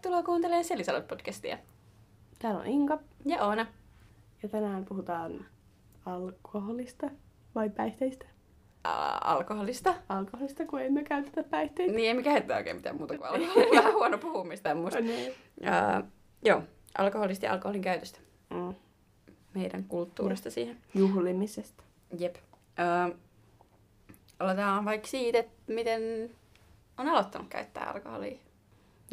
tervetuloa kuuntelemaan Selisalot podcastia. Täällä on Inka Ja Oona. ja tänään puhutaan alkoholista vai päihteistä? Ä, alkoholista. Alkoholista, kun emme käytetä päihteitä. Niin, mikä heittää oikein mitään muuta kuin alkoholia. Vähän huono puhumista musta. Niin. Ä, joo, alkoholista ja alkoholin käytöstä. Mm. Meidän kulttuurista siihen. Juhlimisesta. Jep. Ö, aloitetaan vaikka siitä, että miten on aloittanut käyttää alkoholia.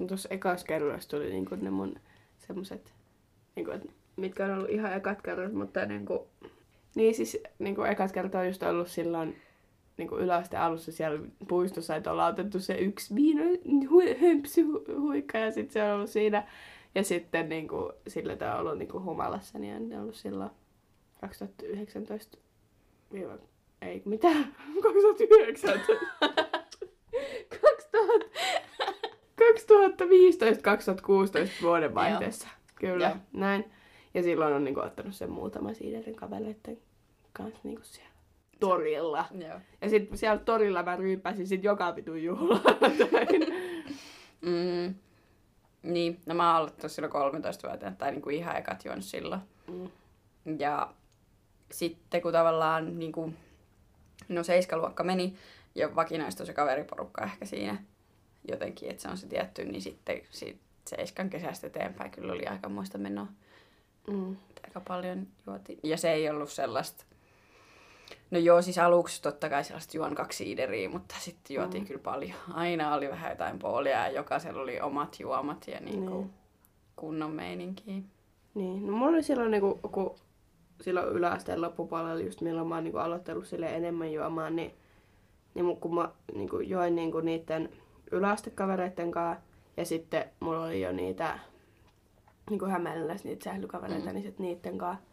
Tuossa ekas kerrassa tuli niinku ne mun semmoset, niinku, mitkä on ollut ihan ekat kerrat, mutta niinku, niin siis niinku ekat kertaa on just ollut silloin niinku yläasteen alussa siellä puistossa, että ollaan otettu se yksi viino hu, hömpsy hu- huikka ja sitten se on ollut siinä. Ja sitten niinku, sillä tämä on ollut niinku humalassa, niin on ollut silloin 2019 viiva, ei mitä, 2019. 2015-2016 vuodenvaihteessa. Kyllä, Joo. näin. Ja silloin on niinku ottanut sen muutama siiderin kavereiden kanssa niinku siellä torilla. Joo. Ja sitten siellä torilla mä ryyppäsin sit joka vitun juhlaa. Mm. Niin, no mä oon aloittanut silloin 13-vuotiaana, tai niinku ihan ekat juonut silloin. Mm. Ja sitten kun tavallaan niin kuin, no seiskaluokka meni ja vakinaistui se kaveriporukka ehkä siinä jotenkin, että se on se tietty, niin sitten siitä seiskan kesästä eteenpäin kyllä oli aika muista menoa. Mm. Aika paljon juotiin. Ja se ei ollut sellaista, no joo siis aluksi totta kai sellaista juon kaksi siideriä, mutta sitten juotiin Mm. kyllä paljon. Aina oli vähän jotain poolia ja jokaisella oli omat juomat ja niin kuin Niin. kunnon meininkiä. Niin, no mulla oli silloin niinku, kun silloin yläasteen loppupuolella just milloin mä oon niinku aloittanut sille enemmän juomaan, niin, niin kun mä niinku join niinku niiden yläastekavereiden kanssa ja sitten mulla oli jo niitä niinku Hämeenlinnassa niitä sählykavereita, Mm. niin sit niiden kanssa,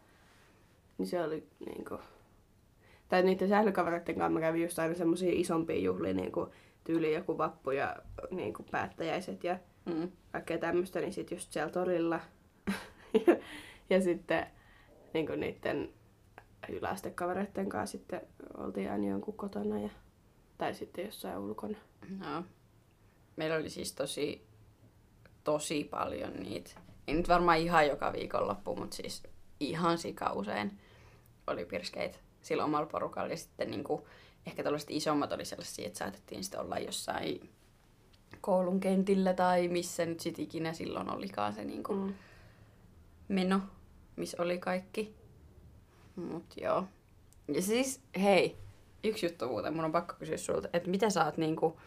niin se oli niinku, tai niiden sählykavereiden kanssa mä kävin just aina semmosia isompia juhlia, niinku tyyli joku vappu ja niinku päättäjäiset ja Mm. kaikkea tämmöistä, niin sitten just siellä torilla. ja, ja sitten niin niiden yläastekavereiden kanssa sitten oltiin aina jonkun kotona ja, tai sitten jossain ulkona. No. Meillä oli siis tosi, tosi paljon niitä. Ei nyt varmaan ihan joka viikonloppu, mutta siis ihan sika usein oli pirskeitä sillä omalla porukalla. Ja sitten niinku, ehkä tällaiset isommat oli sellaisia, että saatettiin sitten olla jossain koulun kentillä tai missä nyt sit ikinä silloin olikaan se niinku Mm. meno, missä oli kaikki. Mut joo. Ja siis, hei, yksi juttu muuten, mun on pakko kysyä sulta, että mitä sä oot niinku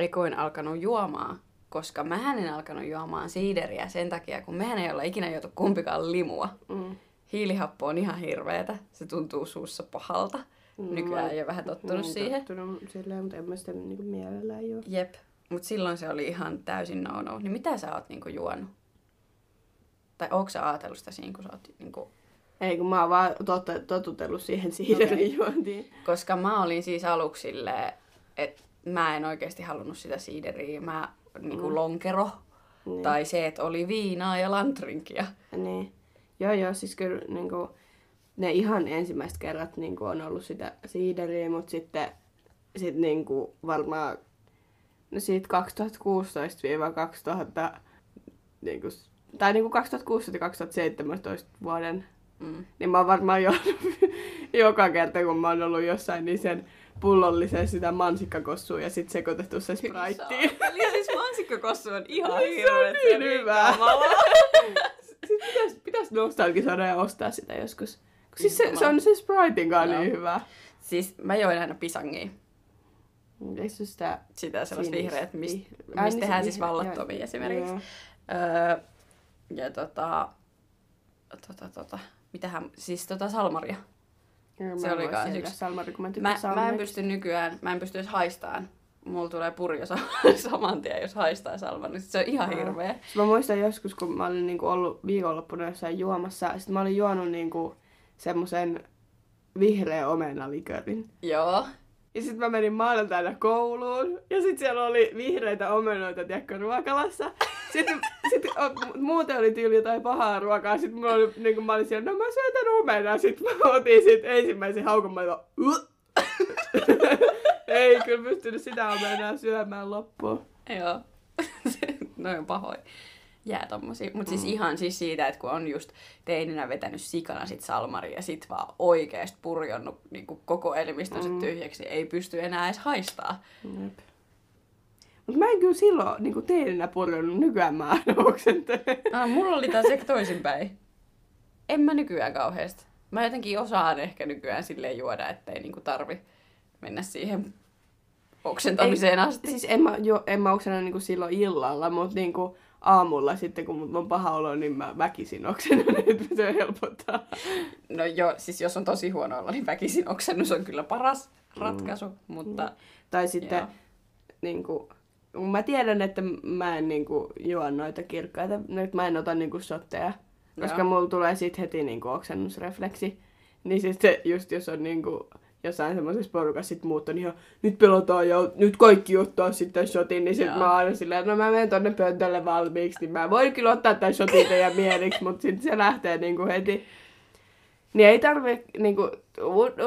ekoin alkanut juomaan? Koska mähän en alkanut juomaan siideriä sen takia, kun mehän ei olla ikinä juotu kumpikaan limua. Mm. Hiilihappo on ihan hirveetä, se tuntuu suussa pahalta. Nykyään ei ole vähän tottunut Niin, siihen. Tottunut silleen, mutta en mä sitä niinku mielellään juo. Jep, mut silloin se oli ihan täysin no no. Niin mitä sä oot niinku juonut? Tai ootko sä ajatellut sitä siinä, kun sä oot niinku Ei, kun mä oon vaan tot, totutellut siihen siiderin juontiin. Koska mä olin siis aluksi silleen, että mä en oikeasti halunnut sitä siideriä. Mä niinku Mm. lonkero. Niin. Tai se, että oli viinaa ja lantrinkia. Niin. Joo, joo, siis kyllä niinku, ne ihan ensimmäiset kerrat niinku, on ollut sitä siideriä, mutta sitten sit, niinku, varmaan no siitä 2016-2000, niinku, tai niinku 2016 ja 2017 vuoden, Mm. niin mä oon varmaan jo joka kerta, kun mä oon ollut jossain, niin sen pullollisen sitä mansikkakossua ja sitten sekoitettu se spraittiin. Eli siis mansikkakossu on ihan Se on niin hyvä. Sitten pitäis, pitäis nostalgisoida ja ostaa sitä joskus. Siis se, se on se Spritein kanssa Joo. niin hyvä. Siis mä join aina pisangia. Eikö se sitä... Sitä sellaista vihreät, mistä vih- mist Ai, niin tehdään siis vallattomia joo, esimerkiksi. joo. Öö, ja tota, tota, tota, mitähän, siis tota salmaria. Joo, Se oli kans yksi. Salmari, kun mä Mä, mä en pysty nykyään, mä en pysty edes haistaan. Mulla tulee purjo sa- saman tien, jos haistaa salman. niin Se on ihan Aa. hirveä. Mä muistan joskus, kun mä olin niinku ollut viikonloppuna jossain juomassa, sit mä olin juonut niinku semmosen vihreä omenalikörin. Joo. Ja sitten mä menin maanantaina kouluun, ja sitten siellä oli vihreitä omenoita, tiedätkö, ruokalassa. Sitten, sitten muuten oli tyyli jotain pahaa ruokaa, sitten mulla oli, niin kuin mä olin siellä, no mä syön tän omenaa. Sitten mä otin sit ensimmäisen haukun, mä. Ei kyllä pystynyt sitä omenaa syömään loppuun. Joo. noin on pahoin. Jää tommosia. Mut siis ihan siis siitä, että kun on just teininä vetänyt sikana sit salmari ja sit vaan oikeesti purjonnut niin koko elimistönsä mm. tyhjäksi, niin ei pysty enää edes haistaa. Jep. Mut mä en kyllä silloin niin teininä purjonnut, nykyään mä aina oksentelen. Ah, mulla oli taas ehkä toisinpäin. En mä nykyään kauheasti. Mä jotenkin osaan ehkä nykyään silleen juoda, ettei niinku tarvi mennä siihen oksentamiseen Ei, asti. Siis en mä, jo, en mä oksena niinku silloin illalla, mutta niinku aamulla sitten, kun mulla on paha olo, niin mä väkisin oksennan, että se helpottaa. No joo, siis jos on tosi huono olla, niin väkisin oksennus on kyllä paras ratkaisu, mm. mutta... Tai sitten, Joo. niinku, kun mä tiedän, että mä en niinku juo noita kirkkaita, nyt mä en ota niinku shotteja, koska Joo. mulla tulee sit heti niinku oksennusrefleksi. Niin sitten just jos on niinku jossain semmoisessa porukassa sit muut on ihan, nyt pelataan ja nyt kaikki ottaa sitten shotin, niin sit Joo. mä oon aina silleen, no mä menen tonne pöntölle valmiiksi, niin mä voin kyllä ottaa tämän shotin teidän mieliksi, mutta sitten se lähtee niinku heti. Niin ei tarvi, niinku,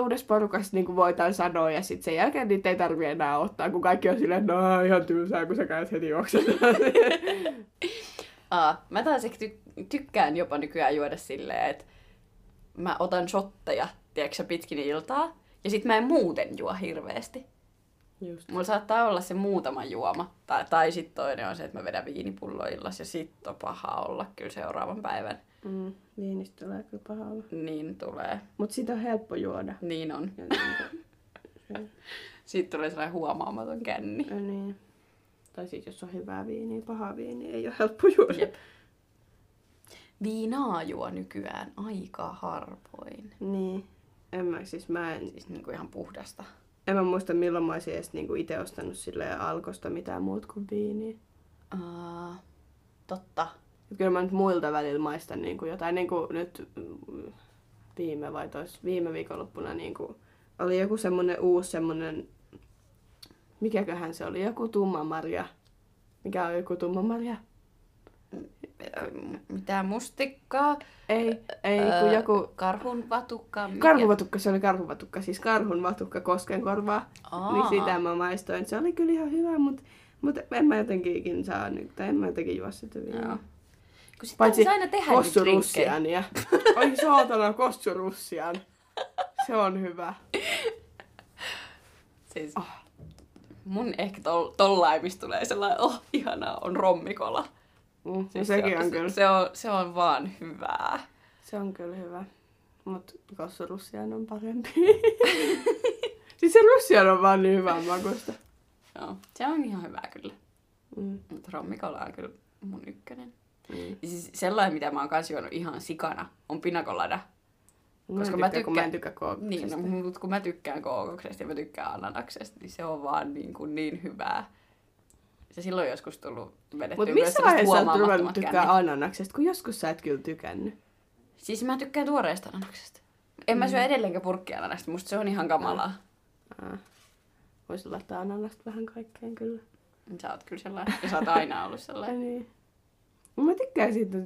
uudessa porukassa niinku voitaan sanoa ja sitten sen jälkeen niitä ei tarvi enää ottaa, kun kaikki on silleen, no ihan tylsää, kun sä käyt heti oksentaa. Aa, mä taas ehkä ty- tykkään jopa nykyään juoda silleen, että mä otan shotteja, tiedätkö pitkin iltaa, ja sit mä en muuten juo hirveästi. Just. Mulla saattaa olla se muutama juoma. Tai, tai sitten toinen on se, että mä vedän viinipullo illas ja sit on paha olla kyllä seuraavan päivän. Mm, viinistä tulee kyllä paha olla. Niin tulee. Mut sitä on helppo juoda. Niin on. Ja se, Siitä tulee sellainen huomaamaton känni. ja niin. Tai siis jos on hyvää viiniä, paha viini, ei ole helppo juoda. Jep. Viinaa juo nykyään aika harvoin. Niin. En mä, siis mä en, Siis niinku ihan puhdasta. En mä muista milloin mä olisin edes niinku itse ostanut silleen alkosta mitään muut kuin viiniä. Uh, totta. Kyllä mä nyt muilta välillä maistan niinku jotain, niinku nyt mm, viime vai tois, viime viikonloppuna niinku oli joku semmonen uusi semmonen, mikäköhän se oli, joku tumma marja. Mikä on joku tumma marja? Ö, Mitään mustikkaa. Ei, ei, Öö, kun joku Karhun vatukka. mikä- karhuvatukka, se oli karhuvatukka, siis karhun vatukka koskenkorvaa. Aa. Niin sitä mä maistoin. Se oli kyllä ihan hyvä, mutta mut en mä jotenkin ikin saa, nyt, tai en mä jotenkin juo sitä Joo. viinaa. Kun sit Paitsi aina tehdä kossurussiania. Oi saatana, kossurussian. Se on hyvä. Siis, Oh. mun ehkä tol, tollain, mistä tulee sellainen, oh, ihanaa, on rommikola. Mm, siis Siis sekin se, on kyllä. Se on, se on vaan hyvää. Se on kyllä hyvä. Mut kossurussian on parempi. siis se russian on vaan niin hyvän makusta. Joo, se on ihan hyvää kyllä. Mm. Mutta rommikola on kyllä mun ykkönen. Mm. Ja siis sellainen, mitä mä oon kans juonut ihan sikana, on pinakolada. Koska mä mä tykkään, kun mä en tykkään- tykkää Niin, kooksesta. no, mutta kun mä tykkään kookoksesta ja mä tykkään ananaksesta, niin se on vaan niin, kuin niin hyvää. Se silloin joskus tullut vedettyä Mutta missä vaiheessa huomaamattomat ruvennut tykkää ananaksesta, kun joskus sä et kyllä tykännyt. Siis mä tykkään tuoreesta ananaksesta. En mä syö edelleenkään purkkiananasta, musta se on ihan kamalaa. Ah. Voisi laittaa ananasta vähän kaikkeen kyllä. Sä oot kyllä sellainen, ja sä oot aina ollut Ai sellainen. niin. Mä tykkään siitä,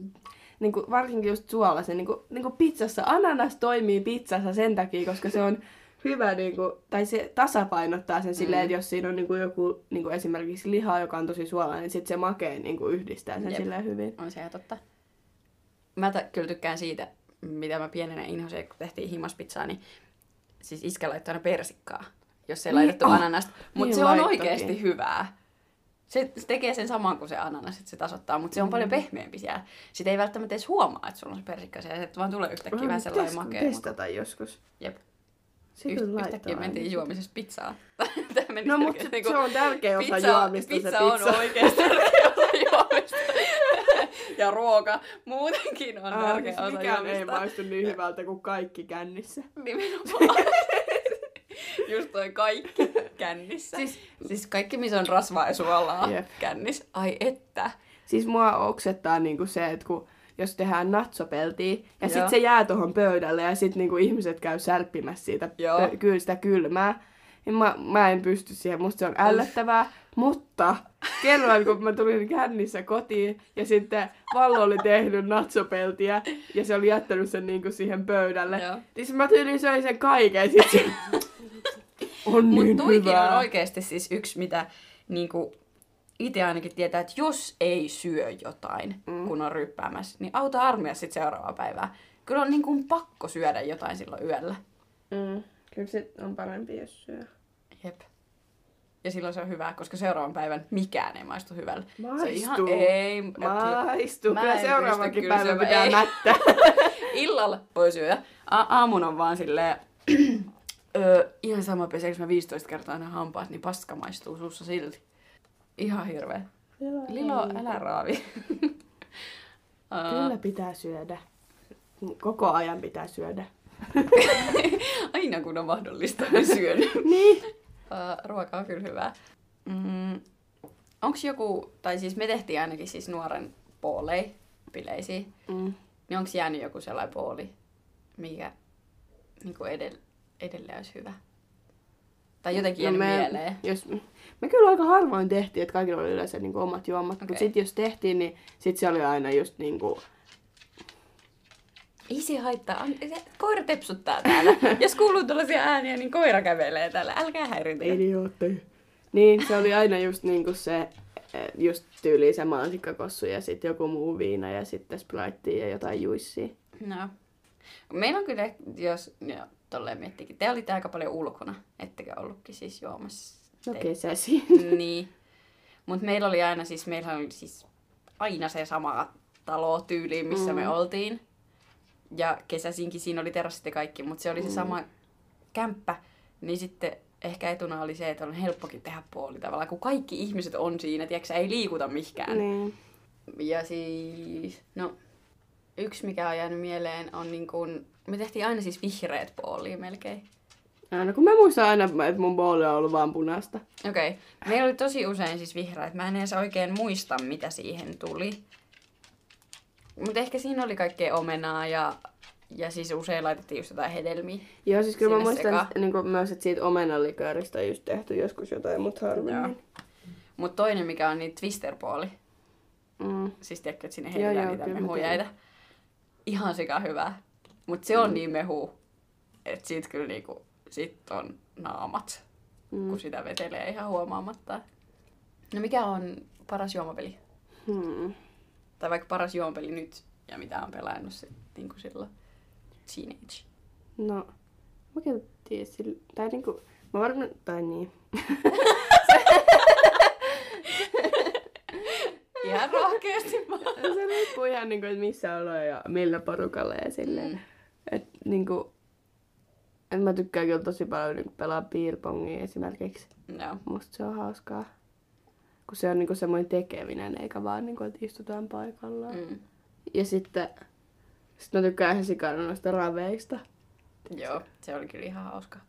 niin kuin, varsinkin just suolaisen, niin kuin, niin kuin pizzassa. Ananas toimii pizzassa sen takia, koska se on hyvä, niin kuin, tai se tasapainottaa sen silleen, Mm. että jos siinä on niin kuin joku niin kuin esimerkiksi liha, joka on tosi suolainen, niin sitten se makea niin kuin yhdistää sen Jep. silleen hyvin. On se ihan totta. Mä t- kyllä tykkään siitä, mitä mä pienenä inhosin, kun tehtiin himaspizzaa, niin siis iskä laittoi aina persikkaa, jos ei Niin, laitettu oh, ananasta. Mutta niin se on oikeasti hyvää. Se, se tekee sen saman kuin se ananas, että se tasoittaa, mutta se on Mm. paljon pehmeämpi siellä. Sitä ei välttämättä edes huomaa, että sulla on se persikka siellä, että vaan tulee yhtäkkiä vähän sellainen makea. testata joskus. Jep. Se Yht, yhtäkkiä mentiin aina. juomisesta pizzaa. Meni No mutta niinku- se on tärkeä osa pizza, juomista pizza se on pizza. oikeasti tärkeä osa juomista. ja ruoka muutenkin on Ah, tärkeä siis osa mikään ei juomista. maistu niin hyvältä kuin kaikki kännissä. Nimenomaan. Just toi kaikki kännissä. Siis, siis kaikki, missä on rasvaa ja suolaa Jep. kännissä. Ai että. Siis mua oksettaa niinku se, että kun jos tehdään natsopeltiä ja sitten se jää tuohon pöydälle ja sitten niinku ihmiset käy särppimässä siitä pö- kyllä sitä kylmää, niin mä, mä en pysty siihen. Musta se on ällöttävää, mutta kerran kun mä tulin kännissä kotiin ja sitten Vallo oli tehnyt natsopeltiä ja se oli jättänyt sen niinku siihen pöydälle, Joo. niin mä tyyliin söin sen kaiken sit se on Mut niin on oikeasti siis yksi, mitä niinku, itse ainakin tietää, että jos ei syö jotain, mm. kun on ryppäämässä, niin auta armia sitten seuraavaa päivää. Kyllä on niin kuin pakko syödä jotain silloin yöllä. Mm. Kyllä se on parempi, jos syö. Jep. Ja silloin se on hyvä, koska seuraavan päivän mikään ei maistu hyvälle. Se Maistuu. ihan, ei, Maistuu. Mä Kyllä pysty kyllä päivä syömään. pitää Ei. mättää. Illalla voi syödä. A- aamun on vaan silleen, öö, ihan sama peseekö mä 15 kertaa aina hampaat, niin paska maistuu suussa silti. Ihan hirveä. Lilo, älä raavi. Aa, Kyllä pitää syödä. Koko ajan pitää syödä. Aina kun on mahdollista, niin syön. Niin. Ruoka on kyllä hyvää. Mm, onks joku, tai siis me tehtiin ainakin siis nuoren poolei bileisiin, Mm. niin onks jäänyt joku sellainen pooli, mikä niin edell- edelleen olisi hyvä? Tai jotenkin jäänyt No me, mieleen. Jos, me kyllä aika harvoin tehtiin, että kaikilla oli yleensä niin omat juomat. Okay. Mutta sitten jos tehtiin, niin sit se oli aina just niin kuin, Ei se haittaa. On, se, koira tepsuttaa täällä. Jos kuuluu tällaisia ääniä, niin koira kävelee täällä. Älkää häiritä. idiootteja. Niin, se oli aina just niinku se, eh, just tyyli se mansikkakossu ja sitten joku muu viina ja sitten Spritea ja jotain juissia. No. Meillä on kyllä, jos jo, tolleen miettikin, te olitte aika paljon ulkona, ettekö ollutkin siis juomassa. No Te- kesäsi. niin. Mutta meillä oli aina siis, meillä oli siis aina se sama talo tyyli, missä mm. me oltiin. Ja kesäisinkin siinä oli terassit ja kaikki, mutta se oli se Mm. sama kämppä. Niin sitten ehkä etuna oli se, että on helppokin tehdä puoli tavallaan, kun kaikki ihmiset on siinä, tiedätkö, ei liikuta mihinkään. niin. Ja siis, no, yksi mikä on jäänyt mieleen on niin kuin, me tehtiin aina siis vihreät poolia melkein. Aina kun mä muistan aina, että mun booli on ollut vaan punaista. Okei. Okay. Meillä oli tosi usein siis vihreät. Mä en edes oikein muista, mitä siihen tuli. Mutta ehkä siinä oli kaikkea omenaa ja, ja siis usein laitettiin just jotain hedelmiä. Joo, siis kyllä mä muistan niin kuin myös, että siitä omenalikööristä on just tehty joskus jotain, mutta harvemmin. Joo. Mutta toinen, mikä on niin twister-pooli. Mm. Siis tiedätkö, että sinne heitetään niitä mehujäitä. Ihan sika hyvää. Mutta se on niin mehu, että siitä kyllä niinku, sit on naamat, Mm. kun sitä vetelee ihan huomaamatta. No mikä on paras juomapeli? Hmm. Tai vaikka paras juomapeli nyt ja mitä on pelannut sit, niin kuin silloin teenage. No, mä kyllä tiedä sillä, tai niinku, mä varmaan, tai niin. Ihan rohkeasti vaan. se riippuu ihan niinku, että missä ollaan ja millä porukalla ja silleen. Mm. Et niinku, et mä tykkään kyllä tosi paljon niinku pelaa beerpongia esimerkiksi. No. Musta se on hauskaa. Kun se on niinku semmoinen tekeminen, eikä vaan niinku, että istutaan paikallaan. Mm. Ja sitten sit mä tykkään ihan sikana noista raveista. Joo, se oli kyllä ihan hauska.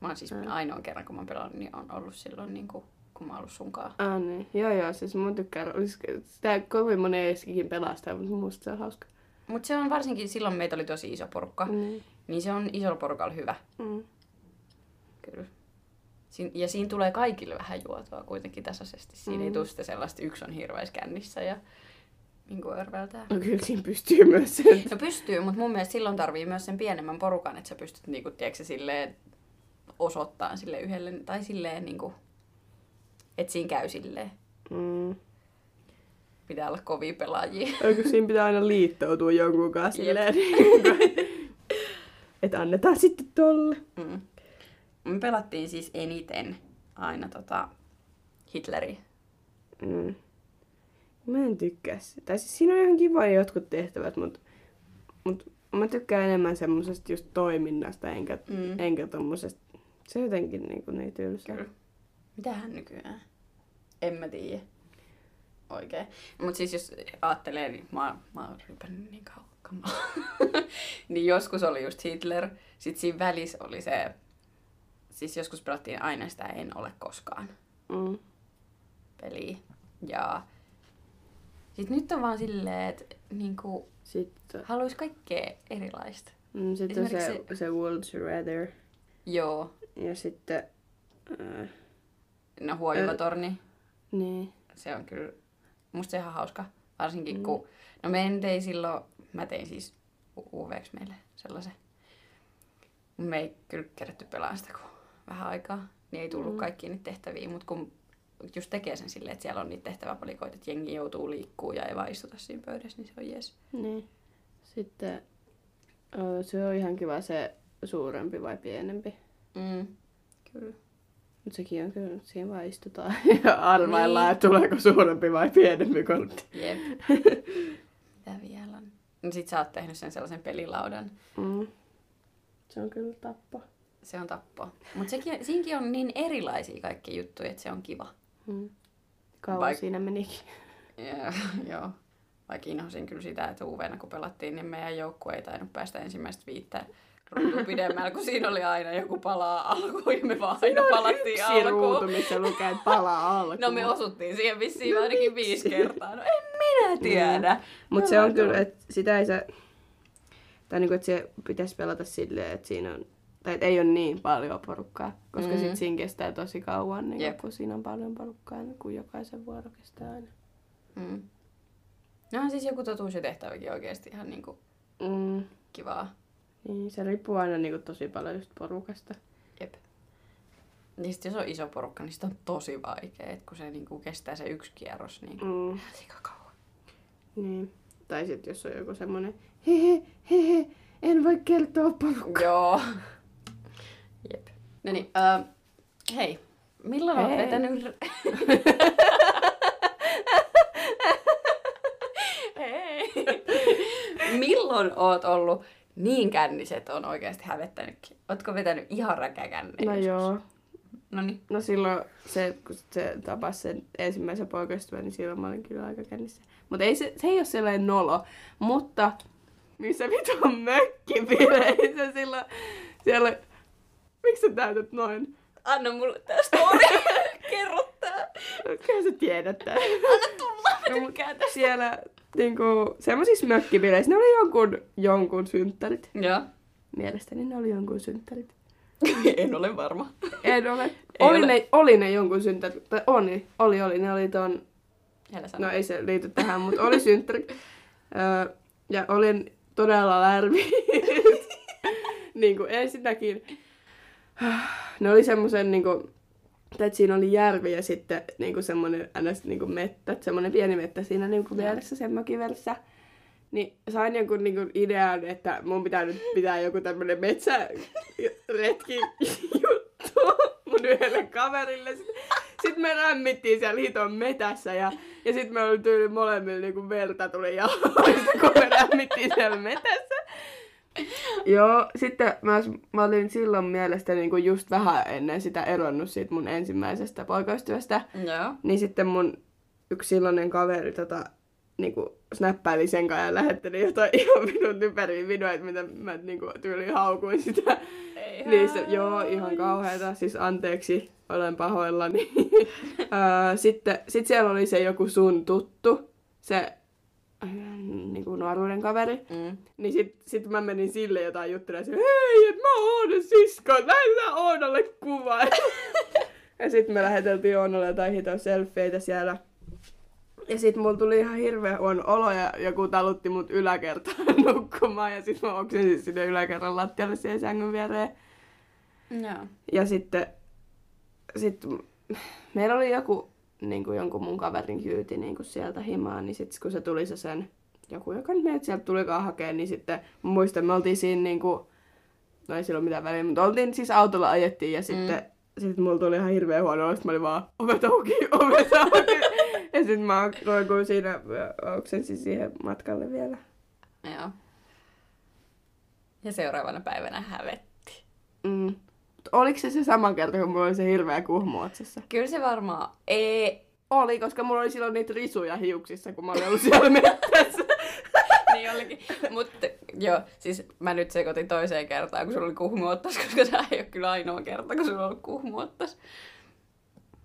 Mä oon siis Mm. ainoan kerran, kun mä oon pelannut, niin on ollut silloin, niin kuin, kun mä oon ollut sunkaan. Ah niin, joo joo, siis mä tykkään, sitä kovin moni ei eskikin pelastaa, mutta musta se on hauska. Mutta se on varsinkin, silloin meitä oli tosi iso porukka, mm. Niin se on isolla porukalla hyvä. Mm. Kyllä. Siin, ja siinä tulee kaikille vähän juotua kuitenkin tasaisesti. Siinä mm. ei tule sitä sellaista, yksi on hirveässä kännissä ja niin kuin örveltää. No kyllä siinä pystyy myös sen. No pystyy, mutta mun mielestä silloin tarvii myös sen pienemmän porukan, että sä pystyt niinku, tiedätkö, silleen osoittaa sille yhdelle, tai silleen niinku, että siinä käy silleen. Mm. Pitää olla kovia pelaajia. Eikö siinä pitää aina liittoutua jonkun kanssa silleen, että annetaan sitten tolle. Mm. Me pelattiin siis eniten aina tota Hitleri. Mm. Mä en tykkää sitä. Tai siis siinä on ihan kiva jotkut tehtävät, mutta mut mä tykkään enemmän semmosesta just toiminnasta, enkä, Mm. enkä tommosesta. Se jotenkin niinku niin tylsää. Kyllä. Mitähän nykyään? En mä tiedä. Oikein. Mutta siis jos ajattelee, niin mä, mä oon rypännyt niin kauan. niin joskus oli just Hitler. Sitten siinä välissä oli se... Siis joskus pelattiin aina sitä En ole koskaan Mm. peliä. Ja sitten nyt on vaan silleen, että niinku, Sitten, haluais kaikkea erilaista. mm, sitten on se, se World's Rather. Joo. Ja sitten... Äh, No huojuvatorni. niin. se on kyllä, musta se ihan hauska. Varsinkin Mm. kun, no me en tein silloin, mä tein siis UVX meille sellaisen. Me ei kyllä kerätty pelaamaan sitä kuin vähän aikaa, niin ei tullut Mm. kaikkiin niitä tehtäviä, mutta kun just tekee sen silleen, että siellä on niitä tehtäväpalikoita, että jengi joutuu liikkuu ja ei vaan istuta siinä pöydässä, niin se on jes. Niin. Sitten se on ihan kiva se suurempi vai pienempi. Mm. Kyllä. Mutta sekin on kyllä, siinä vaan istutaan ja arvaillaan, Niin. että tuleeko suurempi vai pienempi kortti. Jep. Mitä vielä on? No sit sä oot tehnyt sen sellaisen pelilaudan. Mm. Se on kyllä tappo. Se on tappo. Mutta siinäkin on niin erilaisia kaikki juttuja, että se on kiva. Mm. Kauan Vaik- siinä menikin. Ja, joo. Vaikka inhosin kyllä sitä, että uveena kun pelattiin, niin meidän joukkue ei tainnut päästä ensimmäistä viittä ruutua pidemmällä, kun siinä oli aina joku palaa alkuun ja me vaan aina palattiin Yksi ruutu, alkuun. missä lukee, että palaa alkuun. No me osuttiin siihen vissiin ainakin viisi kertaa. No en minä tiedä. Mutta No, se on kyllä, että sitä ei se... Tai niinku, että se pitäisi pelata silleen, että siinä on... Tai että ei ole niin paljon porukkaa, koska mm. sit siinä kestää tosi kauan, niin Jep. kun siinä on paljon porukkaa, niin kun jokaisen vuoro kestää aina. Mm. No siis joku totuus ja tehtäväkin oikeasti ihan niinku Mm. kivaa. Niin, se riippuu aina niinku tosi paljon just porukasta. Jep. Niin sit jos on iso porukka, niin sit on tosi vaikea, et kun se niinku kestää se yksi kierros, niin Mm. sikakauan. Niin. Tai sitten jos on joku semmonen, hehe, hehe, en voi kertoa porukkaa. Joo. Jep. No niin, äh, hei. Milloin olet Hei. vetänyt... hei. Milloin oot ollut niin kännis, että on oikeasti hävettänytkin? Ootko vetänyt ihan räkäkänne? No joo. No niin. No silloin se, kun se tapasi sen ensimmäisen poikaystävän, niin silloin mä olin kyllä aika kännissä. Mutta ei se, se ei ole sellainen nolo. Mutta missä vitun mökkipileissä silloin siellä... Miksi sä täytät noin? Anna mulle tää story. Kerro tää. Kyllä sä tiedät tän. Anna tulla. Mä No, siellä niinku, semmoisissa mökkipileissä, ne oli jonkun, jonkun synttärit. Joo. Mielestäni ne oli jonkun synttärit. en ole varma. En ole. Ei oli, ole. Ne, oli ne jonkun synttärit. Tai oli, oli, oli. Ne oli ton. No ei se liity tähän, mutta oli synttäri. Öö, ja olin todella lärvi. niin kuin ensinnäkin, ne oli semmoisen niin kuin, että siinä oli järvi ja sitten niin kuin semmoinen ns. Niin kuin mettä, semmoinen pieni mettä siinä niin kuin vieressä, sen mökin vieressä. Niin sain jonkun niin kuin idean, että mun pitää nyt pitää joku tämmönen metsäretki juttu mun yhdelle kaverille. Sitten sit me rämmittiin siellä hiton metässä ja, ja sitten me oli tyyli molemmilla niinku verta tuli jaloista, kun me rämmittiin siellä metässä. Joo, sitten mä, mä olin silloin mielestäni niinku just vähän ennen sitä eronnut siitä mun ensimmäisestä poikaystävästä. Joo. Niin sitten mun yksi silloinen kaveri tota, niinku snappaili sen kanssa ja lähetteli jotain ihan minun typeriä videoita, mitä mä niinku tyyliin haukuin sitä. Ei Niin se, joo, ihan kauheeta. Siis anteeksi, olen pahoillani. Sitten sit siellä oli se joku sun tuttu, se niinku nuoruuden kaveri. Mm. Niin sit, sit mä menin sille jotain juttelemaan, että hei, et mä oon Oonan sisko, näytä Oonalle kuva. ja sit me läheteltiin Oonalle jotain hiton selfieitä siellä. Ja sit mulla tuli ihan hirveä huono olo ja joku talutti mut yläkertaan nukkumaan ja sit mä oksensin sinne yläkerran lattialle siihen sängyn viereen. Joo. Ja sitten sit, meillä oli joku niin kuin jonkun mun kaverin kyyti niin kuin sieltä himaan, niin sitten kun se tuli se sen, joku joka nyt meidät sieltä tulikaan hakemaan, niin sitten muistan, me oltiin siinä niin kuin, no ei sillä ole mitään väliä, mutta oltiin siis autolla ajettiin ja sitten sitten mulla tuli ihan hirveä huono olo, mä olin vaan, ovet auki, ovet auki. ja sitten mä roikuin siinä, oksensin siihen matkalle vielä. Joo. Ja seuraavana päivänä hävetti. Mm. Oliko se se sama kerta, kun mulla oli se hirveä kuhmu otsassa? Kyllä se varmaan ei. Oli, koska mulla oli silloin niitä risuja hiuksissa, kun mä olin ollut siellä mettässä. niin olikin. Mutta joo, siis mä nyt sekoitin toiseen kertaan, kun sulla oli kuhmuottas, koska tämä ei ole kyllä ainoa kerta, kun sulla on ollut kuhmuottas.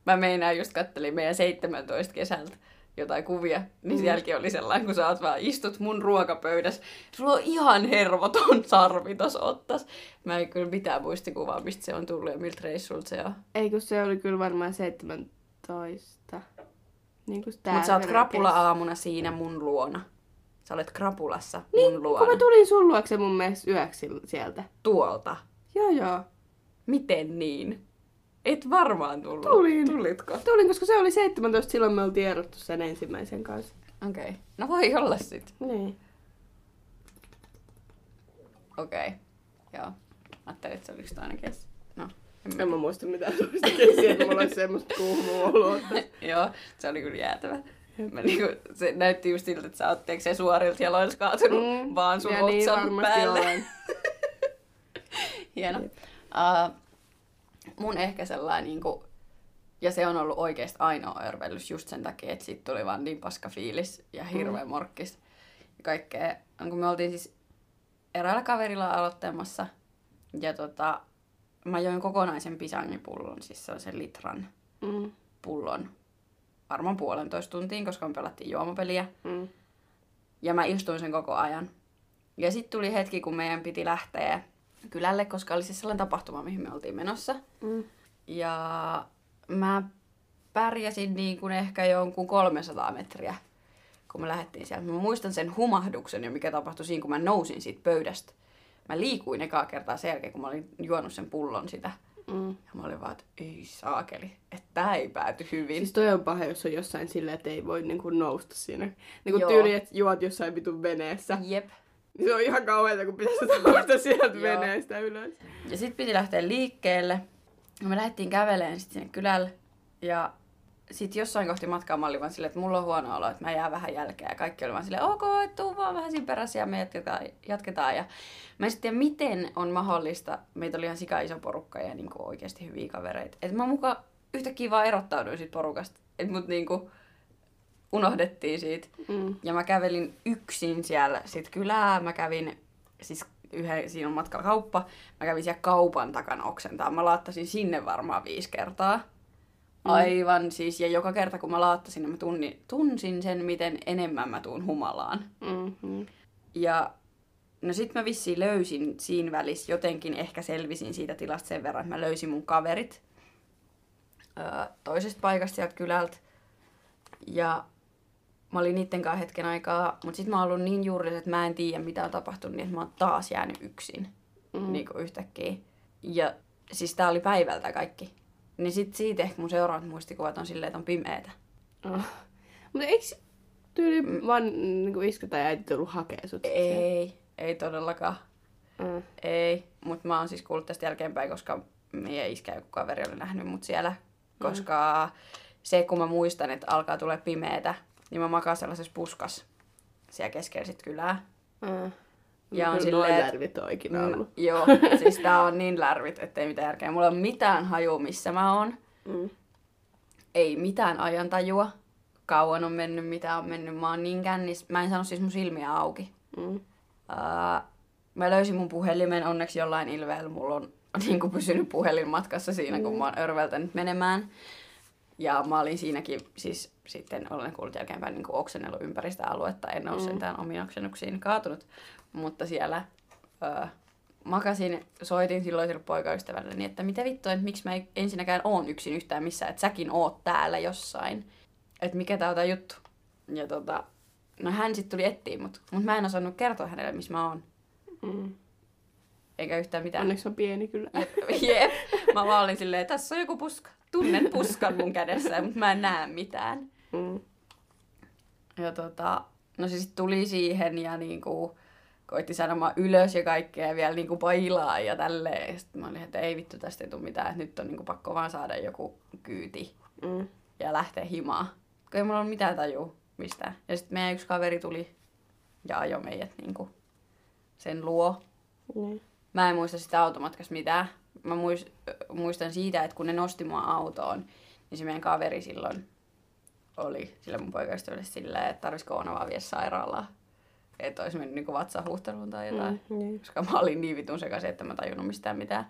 Mä meinaan just kattelin meidän 17 kesältä jotain kuvia, niin Mm. sielläkin oli sellainen, kun sä oot vaan istut mun ruokapöydässä. Sulla on ihan hervoton sarvi tos ottas. Mä en kyllä mitään muistikuvaa, mistä se on tullut ja miltä reissulta se on. Ei, kun se oli kyllä varmaan 17. Niin kuin sä oot krapula-aamuna siinä mun luona. Sä olet krapulassa Niin, mun kun luona. mä tulin sun luokse mun mielestä yöksi sieltä. Tuolta. Joo, joo. Miten niin? Et varmaan tullut. Tulin. Tulitko? Tulin, koska se oli 17, silloin me oltiin erottu sen ensimmäisen kanssa. Okei. Okay. No voi olla sit. Niin. Okei. Okay. Joo. Ajattelin, että se oli toinen kesä. No. En mä muista mitään toista kesiä, että mulla olisi semmoista kuumua oloa. Joo, se oli kyllä jäätävä. Mä niinku, se näytti just siltä, että sä oot se suorilta jaloilta kaatunut mm, vaan sun ja niin otsan varmasti päälle. Hieno. Uh, mun ehkä sellainen, niinku, ja se on ollut oikeasti ainoa örvellys just sen takia, että siitä tuli vaan niin paska fiilis ja hirveä mm. morkkis. Ja kaikkea. No, kun me oltiin siis eräällä kaverilla aloittamassa, ja tota, mä join kokonaisen pisangipullon, siis sellaisen litran Mm. pullon varmaan puolentoista tuntiin, koska me pelattiin juomapeliä. Mm. Ja mä istuin sen koko ajan. Ja sitten tuli hetki, kun meidän piti lähteä kylälle, koska oli siis sellainen tapahtuma, mihin me oltiin menossa. Mm. Ja mä pärjäsin niin kuin ehkä jonkun 300 metriä, kun me lähdettiin sieltä. Mä muistan sen humahduksen jo, mikä tapahtui siinä, kun mä nousin siitä pöydästä. Mä liikuin ekaa kertaa sen jälkeen, kun mä olin juonut sen pullon sitä. Mm. Ja mä olin vaan, että ei saakeli, että tää ei pääty hyvin. Siis toi on paha, jos on jossain silleen, että ei voi niinku nousta siinä. Niinku Joo. tyyli, että juot jossain vitun veneessä. Jep. Niin se on ihan kauheeta, kun pitäisi nousta sieltä veneestä ylös. Ja sitten piti lähteä liikkeelle. Ja me lähdettiin käveleen sitten sinne kylälle. Ja sitten jossain kohti matkaa mä olin vaan silleen, että mulla on huono olo, että mä jään vähän jälkeen. Ja kaikki oli vaan silleen, ok, et tuu vaan vähän siinä perässä ja me jatketaan. jatketaan. Ja mä en sitten tiedä, miten on mahdollista. Meitä oli ihan sika iso porukka ja niinku oikeasti hyviä kavereita. Että mä mukaan yhtäkkiä vaan erottauduin siitä porukasta. Että mut niinku unohdettiin siitä. Mm. Ja mä kävelin yksin siellä sit kylää. Mä kävin, siis yhden, siinä on matkalla kauppa. Mä kävin siellä kaupan takana oksentaa. Mä laattasin sinne varmaan viisi kertaa. Aivan siis, ja joka kerta kun mä laattasin, niin mä tunnin, tunsin sen, miten enemmän mä tuun humalaan. Mm. Mm. Ja no sit mä vissiin löysin siinä välissä, jotenkin ehkä selvisin siitä tilasta sen verran, että mä löysin mun kaverit öö, toisesta paikasta sieltä kylältä. Ja mä olin niitten kanssa hetken aikaa, mutta sit mä oon ollut niin juuri, että mä en tiedä mitä on tapahtunut, niin että mä oon taas jäänyt yksin Mm. niin kuin yhtäkkiä. Ja siis tää oli päivältä kaikki. Niin sit siitä ehkä mun seuraavat muistikuvat on silleen, että on pimeetä. Oh. Mutta eikö tyyli mm. vaan niinku iskä tai äiti tullut hakea sut? Ei, ei todellakaan. Mm. Ei, mutta mä oon siis kuullut tästä jälkeenpäin, koska meidän iskä joku kaveri oli nähnyt mut siellä. Koska se, kun mä muistan, että alkaa tulla pimeetä, niin mä makaan sellaisessa puskas siellä keskellä sit kylää. Mm. Ja on Noin silleen, et- lärvit on ikinä ollut. Mm, joo, siis tää on niin lärvit, ettei mitään järkeä. Mulla ei ole mitään hajua, missä mä oon. Mm. Ei mitään ajantajua. Kauan on mennyt, mitä on mennyt. Mä oon niin kännis. Mä en sano siis mun silmiä auki. Mm. Uh, mä löysin mun puhelimen onneksi jollain ilveellä. Mulla on niin kuin pysynyt puhelin matkassa siinä, kun mä oon örveltänyt menemään. Ja mä olin siinäkin, siis sitten olen kuullut jälkeenpäin niin oksennellut ympäri sitä aluetta. En ole Mm. sentään omiin oksennuksiin kaatunut. Mutta siellä öö, makasin, soitin silloiselle poikaystävälle, niin että mitä vittua, että miksi mä ei ensinnäkään oon yksin yhtään missään, että säkin oot täällä jossain. Että mikä tää on tää juttu. Ja tota, no hän sitten tuli etsiä mut, mut mä en osannut kertoa hänelle, missä mä oon. Mm. Eikä yhtään mitään. Onneksi on pieni kyllä. Jep. Mä vaan olin silleen, tässä on joku puska. Tunnen puskan mun kädessä, mutta mä en näe mitään. Mm. Ja tota, no se sitten tuli siihen ja niinku, koitti sanomaan ylös ja kaikkea ja vielä niinku pailaa ja tälleen. Ja sitten mä olin, että ei vittu tästä ei tule mitään, että nyt on niinku pakko vaan saada joku kyyti Mm. ja lähteä himaan. Kun ei mulla ollut mitään tajua mistään. Ja sitten meidän yksi kaveri tuli ja ajoi meidät niinku sen luo. Niin. Mä en muista sitä automatkasta mitään. Mä muist, muistan siitä, että kun ne nosti mua autoon, niin se meidän kaveri silloin oli sillä mun poikaystävälle silleen, että tarvisiko Oona vaan viedä sairaalaan. Että olisi mennyt niinku vatsahuhteluun tai jotain. Mm. Niin. Koska mä olin niin vitun sekaisin, että mä tajunnut mistään mitään.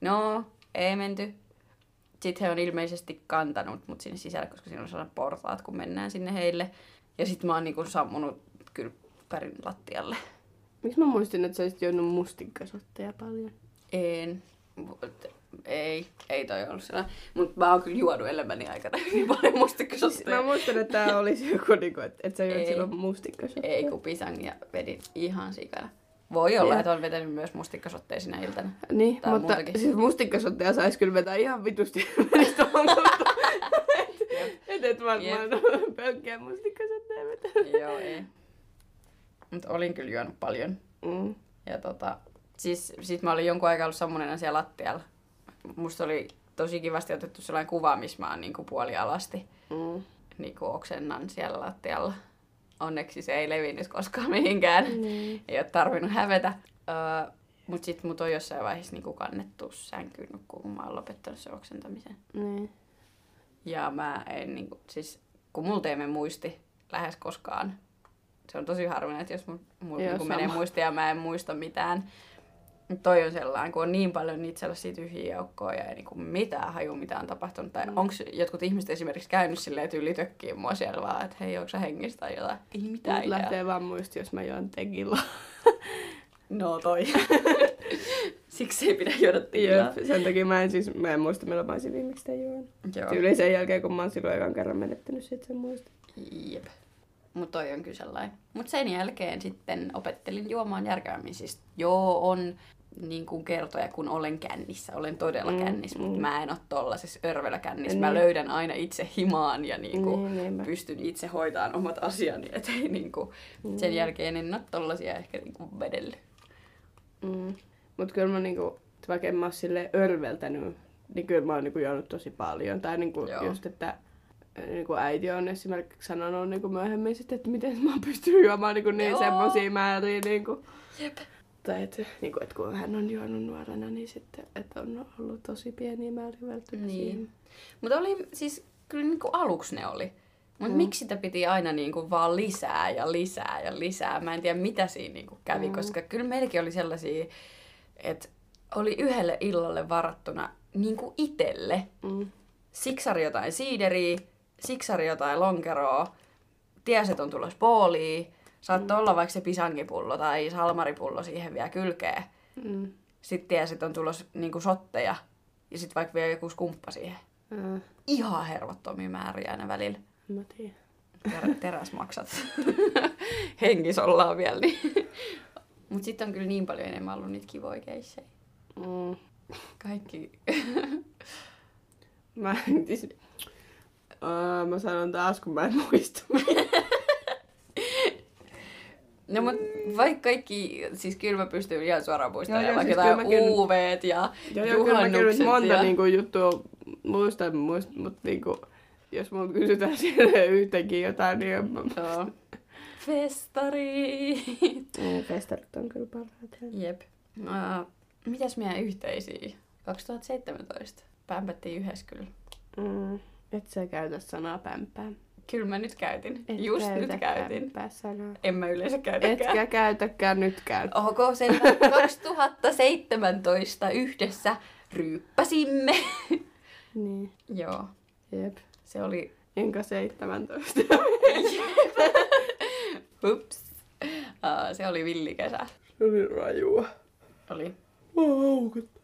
No, ei menty. Sitten he on ilmeisesti kantanut mut sinne sisälle, koska siinä on sellainen portaat, kun mennään sinne heille. Ja sitten mä oon niinku sammunut kylppärin lattialle. Miksi mä muistin, että sä olisit juonut mustikkasotteja paljon? En. Ei, ei toi ollut sellainen. Mutta mä oon kyllä juonut elämäni aikana hyvin paljon mustikkasotteja. mä muistan, että tää olisi joku, niinku, että, että sä Ei. silloin mustikkasotteja. Ei, kun pisang ja vedin ihan sikana. Voi olla, Ja- että on vetänyt myös mustikkasotteisina iltana. Niin, Tai mutta muutakin. siis mustikkasotteja sais kyllä vetää ihan vitusti et, et varmaan pelkkää mustikkasotteja vetää. Joo, ei. Mutta olin kyllä juonut paljon. Mm. Ja tota, siis sit mä olin jonkun aikaa ollut sammunena siellä lattialla. Musta oli tosi kivasti otettu sellainen kuva, missä mä oon niinku puolialasti Mm. niinku oksennan siellä lattialla. Onneksi se ei levinnyt koskaan mihinkään. Niin. Ei ole tarvinnut hävetä. Öö, mut sit mut on jossain vaiheessa niinku kannettu sänkyyn kun mä oon lopettanut sen oksentamisen. Niin. Ja mä en niinku, siis kun multa ei mene muisti lähes koskaan. Se on tosi harvinainen, että jos mulla Joo, niinku menee muisti ja mä en muista mitään. Toi on sellainen, kun on niin paljon niitä sellaisia tyhjiä joukkoja ja niinku mitään haju, mitä on tapahtunut. Tai Mm. onko jotkut ihmiset esimerkiksi käynyt silleen, että yli tökkii mua siellä vaan, että hei, onko sä hengissä tai jotain. Ei mitään Mut lähtee vaan muisti, jos mä juon tegilla. No toi. Siksi ei pidä juoda. Jep, sen takia mä en siis, mä en muista milloin mä olisin viimeksi sitä juonut. Joo. Tyyliin sen jälkeen, kun mä oon silloin ekan kerran menettänyt sit sen muista. Jep. Mutta toi on kyllä sellainen. Mutta sen jälkeen sitten opettelin juomaan järkevämmin. Siis joo, on niin kuin kertoja, kun olen kännissä. Olen todella Mm, mm, kännissä, mm. mutta mä en ole tollasessa örvelä kännissä. Niin. Mä löydän aina itse himaan ja niin kuin Niin, niinpä. pystyn itse hoitamaan omat asiani. Et ei niin kuin, sen jälkeen en ole tollasia ehkä niin kuin vedellyt. Mm. Mut kyllä mä niinku, vaikka en mä silleen örveltänyt, niin kyllä mä oon niinku juonut tosi paljon. Tai niinku Joo. just, että niinku äiti on esimerkiksi sanonut niinku myöhemmin sit, että miten mä oon pystynyt juomaan niinku niin Joo. semmosia määriä. Niinku. Jep. Että niinku, et kun hän on juonut nuorena, niin sitten että on ollut tosi pieniä määriä välttämättä Niin. Mutta oli siis, kyllä niin kuin aluksi ne oli. Mutta Mm. miksi sitä piti aina niin kuin vaan lisää ja lisää ja lisää? Mä en tiedä mitä siinä niin kuin kävi, Mm. mm. koska kyllä meilläkin oli sellaisia, että oli yhdelle illalle varattuna niin kuin itelle. Mm. Siksari jotain siideriä, siksari jotain lonkeroa, ties, että on tulossa booliin, saattoi Mm. olla vaikka se pisangipullo tai salmaripullo siihen vielä kylkeen. Mm. Sitten ties, että on tulossa niin kuin sotteja ja sitten vaikka vielä joku skumppa siihen Äh, ihan hervottomia määriä aina välillä. mä tiedä. Ter- teräsmaksat. Henkis ollaan vielä. Niin. Mut sitten on kyllä niin paljon enemmän ollut niitä kivoja keissejä. Mm. Kaikki. Mä, siis, uh, mä sanon taas, kun mä en muista. No mut vaikka kaikki, siis kyllä mä pystyn ihan suoraan muistamaan joo, vaikka siis jotain kyllä UVt ja Joo, joo, kyllä mä kyllä monta ja... niinku, juttua muistan, muist, mutta niinku, jos mun kysytään sille yhtäkin jotain, niin en mä... Joo. Festari. Mm, Festarit on kyllä parhaat. Jep. Uh, mitäs meidän yhteisiä? 2017. Pämpättiin yhdessä kyllä. Mm, et sä käytä sanaa pämpää. Kyllä mä nyt käytin. Et Just käytä nyt käytin. Sanaa. En mä yleensä käytäkään. Etkä käytäkään nytkään. Onko selvä? 2017 yhdessä ryyppäsimme. Niin, Joo, jep. se oli... Enkä 17. Ups. Uh, se oli villikesä. Oli rajua. Oli.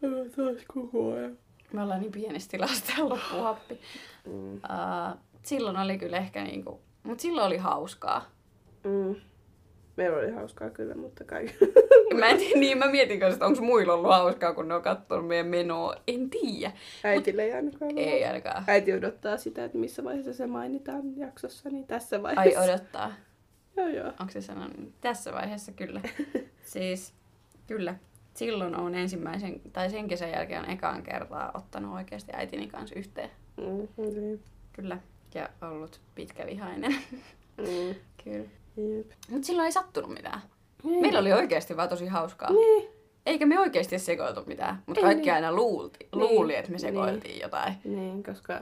Mä taas koko ajan. Me ollaan niin pienesti lasten loppuhappi. Mm. Uh, silloin oli kyllä ehkä niinku... Mut silloin oli hauskaa. Mm. Meillä oli hauskaa kyllä, mutta kai. Mä en tiedä, niin mä mietin kanssa, että onko muilla ollut hauskaa, kun ne on katsonut meidän menoa. En tiedä. Äitille ei ainakaan ollut. Ei ainakaan. Äiti odottaa sitä, että missä vaiheessa se mainitaan jaksossa, niin tässä Ai vaiheessa. odottaa. Joo, joo. Onko se sanonut? Tässä vaiheessa kyllä. siis kyllä. Silloin on ensimmäisen, tai sen kesän jälkeen on ekaan kertaa ottanut oikeasti äitini kanssa yhteen. Mm, niin. Kyllä. Ja ollut pitkävihainen. Mm. kyllä. Jep. Mutta silloin ei sattunut mitään. Niin. Meillä oli oikeasti vaan tosi hauskaa. Niin. Eikä me oikeasti sekoiltu mitään. Mutta kaikki niin. aina luulti, Niin. luuli, että me Niin. sekoiltiin jotain. Niin, koska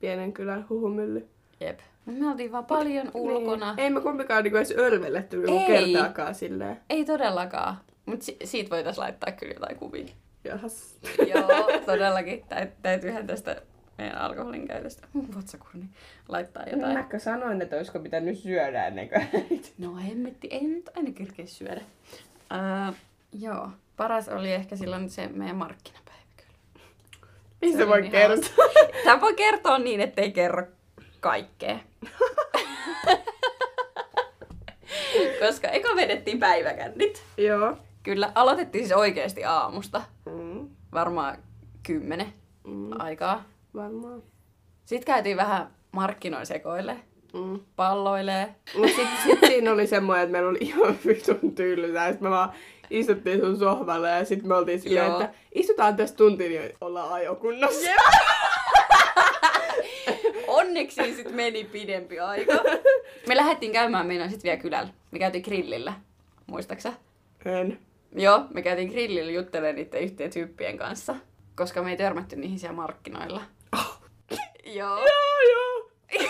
pienen kylän huhumylly. Jep. Mut me oltiin vaan paljon ulkona. Niin. Ei me kumpikaan niinku edes örvelletty niinku Ei. kertaakaan silleen. Ei todellakaan. Mutta si- siitä voitaisiin laittaa kyllä jotain kuvia. Jahas. Joo, todellakin. Täyt- täytyyhän tästä meidän alkoholin käytöstä mun vatsakurni laittaa jotain. Mäkö sanoin, että olisiko pitänyt syödä ennen kuin. No hemmetti, ei nyt aina kerkeä syödä. Uh, joo, paras oli ehkä silloin se meidän markkinapäivä kyllä. Mistä voi niin kertoa? Tämä voi kertoa niin, ettei kerro kaikkea. Koska eka vedettiin päiväkännit. Joo. Kyllä, aloitettiin siis oikeasti aamusta. Mm, Varmaan kymmenen mm, aikaa. Varmaan. Sitten käytiin vähän markkinoisekoille, Mm. palloilee. Mut sit, sit siinä oli semmoinen, että meillä oli ihan vitun tylsää. Sitten me vaan istuttiin sun sohvalle ja sitten me oltiin silleen, että istutaan tässä tunti, niin ollaan ajokunnossa. Onneksi sitten meni pidempi aika. Me lähdettiin käymään meidän sitten vielä kylällä. Me käytiin grillillä. Muistaksä? En. Joo, me käytiin grillillä juttelemaan niiden yhteen tyyppien kanssa. Koska me ei törmätty niihin siellä markkinoilla. Joo. Joo, joo.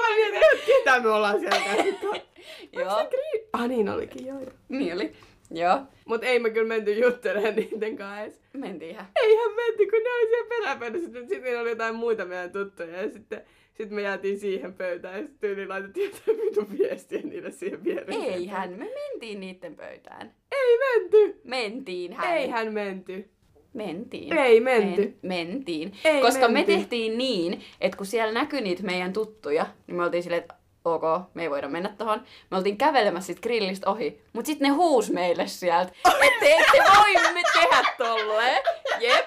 Mä mietin, että ketä me ollaan siellä käynyt? Joo. Ah niin olikin, joo joo. Niin oli. Joo. Mut ei me kyllä menty juttelemaan niiden kanssa edes. Mentiinhän. Eihän menty, kun ne oli siellä peräpöydässä. Sitten sitten oli jotain muita meidän tuttuja ja sitten sit me jäätiin siihen pöytään ja sitten tyyli laitettiin jotain vitun viestiä niille siihen viereen. Eihän, me mentiin niiden pöytään. Ei menty. Mentiin hän. Eihän menty. Mentiin. Ei menty. Men, mentiin. Ei Koska me menty. tehtiin niin, että kun siellä näkyi niitä meidän tuttuja, niin me oltiin silleen, että ok, me ei voida mennä tohon. Me oltiin kävelemässä sit grillistä ohi, mut sitten ne huus meille sieltä, että te ette voi me tehdä tolleen. Jep,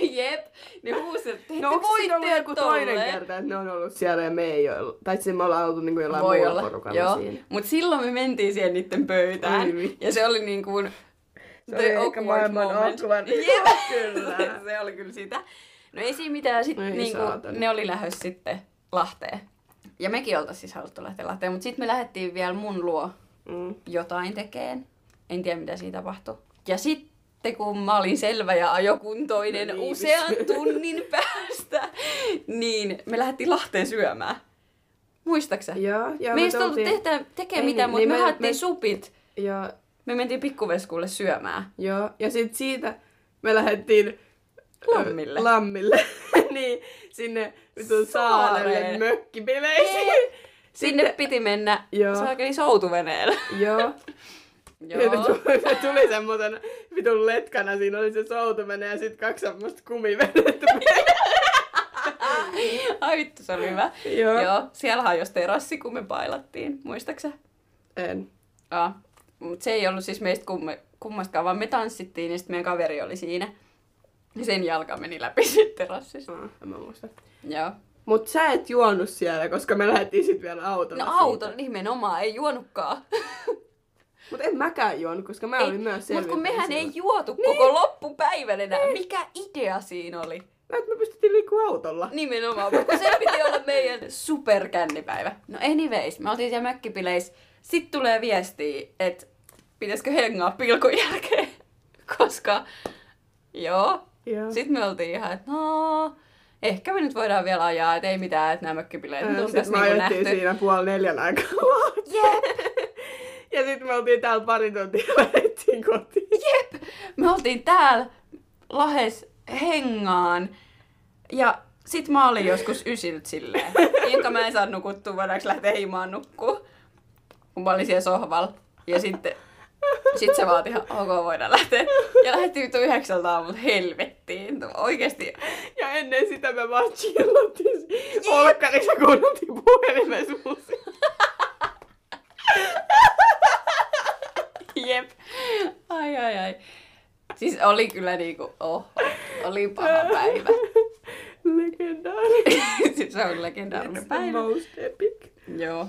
jep. Ne huus, että te No ette voi tehdä joku toinen kerta, että ne on ollut siellä ja me ei ole? Tai siis me ollaan oltu niinku jollain Voi muulla olla, porukalla joo. siinä. Mut silloin me mentiin siihen niiden pöytään. Ai vitsi. ja se oli niin kuin Se oli ehkä maailman awkward. Kyllä. se oli kyllä sitä. No ei siinä mitään, sit Ei niinku, ne oli lähdössä sitten Lahteen. Ja mekin oltais siis haluttu lähteä Lahteen, mutta sitten me lähdettiin vielä mun luo Mm. jotain tekeen. En tiedä mitä siinä tapahtui. Ja sitten kun mä olin selvä ja ajokuntoinen No niin, usean tunnin päästä, niin me lähdettiin Lahteen syömään. Muistaksä? Joo, joo. me ei tehdä, tekee mitään, niin, mutta niin me, me- haettiin me- supit. Joo, Me mentiin pikkuveskuulle syömään. joo. Ja sitten siitä me lähdettiin Lammille. Ö, Lammille. niin, sinne vitun saarelle mökkibileisiin. Sinne Sitten- piti mennä Joo. saakeli soutuveneellä. Joo. Joo. tuli, ne tuli semmoisen vitun letkana, siinä oli se soutumene ja sitten kaksi semmoista kumivenettä. Ai vittu, se oli hyvä. Joo. Joo. Siellä hajosi terassi, kun me bailattiin. Muistaksä? En. Aa. Mut se ei ollut siis meistä kumme, kummastakaan, vaan me tanssittiin ja sitten meidän kaveri oli siinä. Ja sen jalka meni läpi sitten terassista. Ah, en mä muista. Joo. Mut sä et juonut siellä, koska me lähdettiin sit vielä autolla No siitä. auto nimenomaan, ei juonutkaan. Mut en mäkään juonut, koska mä olin myös Mutta kun mehän ei juotu niin. koko loppupäivän enää. Mikä idea siinä oli? No, että me pystyttiin liikkua autolla. Nimenomaan, mutta se piti olla meidän superkännipäivä. No anyways, me oltiin siellä mökkipileissä. Sitten tulee viestiä, että pitäisikö hengaa pilkun jälkeen. Koska, joo. Joo. Sitten me oltiin ihan, että no, ehkä me nyt voidaan vielä ajaa, että ei mitään, että nämä mökkipileet nyt on Sitten tässä me niinku nähty. siinä puoli neljän aikaa. Jep, ja sitten me oltiin täällä pari tuntia lähdettiin kotiin. jep. Me oltiin täällä Lahes hengaan. Ja sit mä olin joskus ysilt silleen. Jonka mä en saa nukuttua, voidaanko lähteä himaan nukkuu. Kun mä olin siellä sohvalla. Ja sitten sit se vaati ihan, ok, voidaan lähteä. Ja lähdettiin vittu yhdeksältä aamulla helvettiin. Oikeesti. Ja ennen sitä me vaan chillattiin olkkarissa, kuunneltiin puhelimessa musiikkia. Jep. Ai ai ai. Siis oli kyllä niinku, oh, oli paha päivä. Legendaarinen. siis se on legendaarinen It's the päivä. most epic. Joo.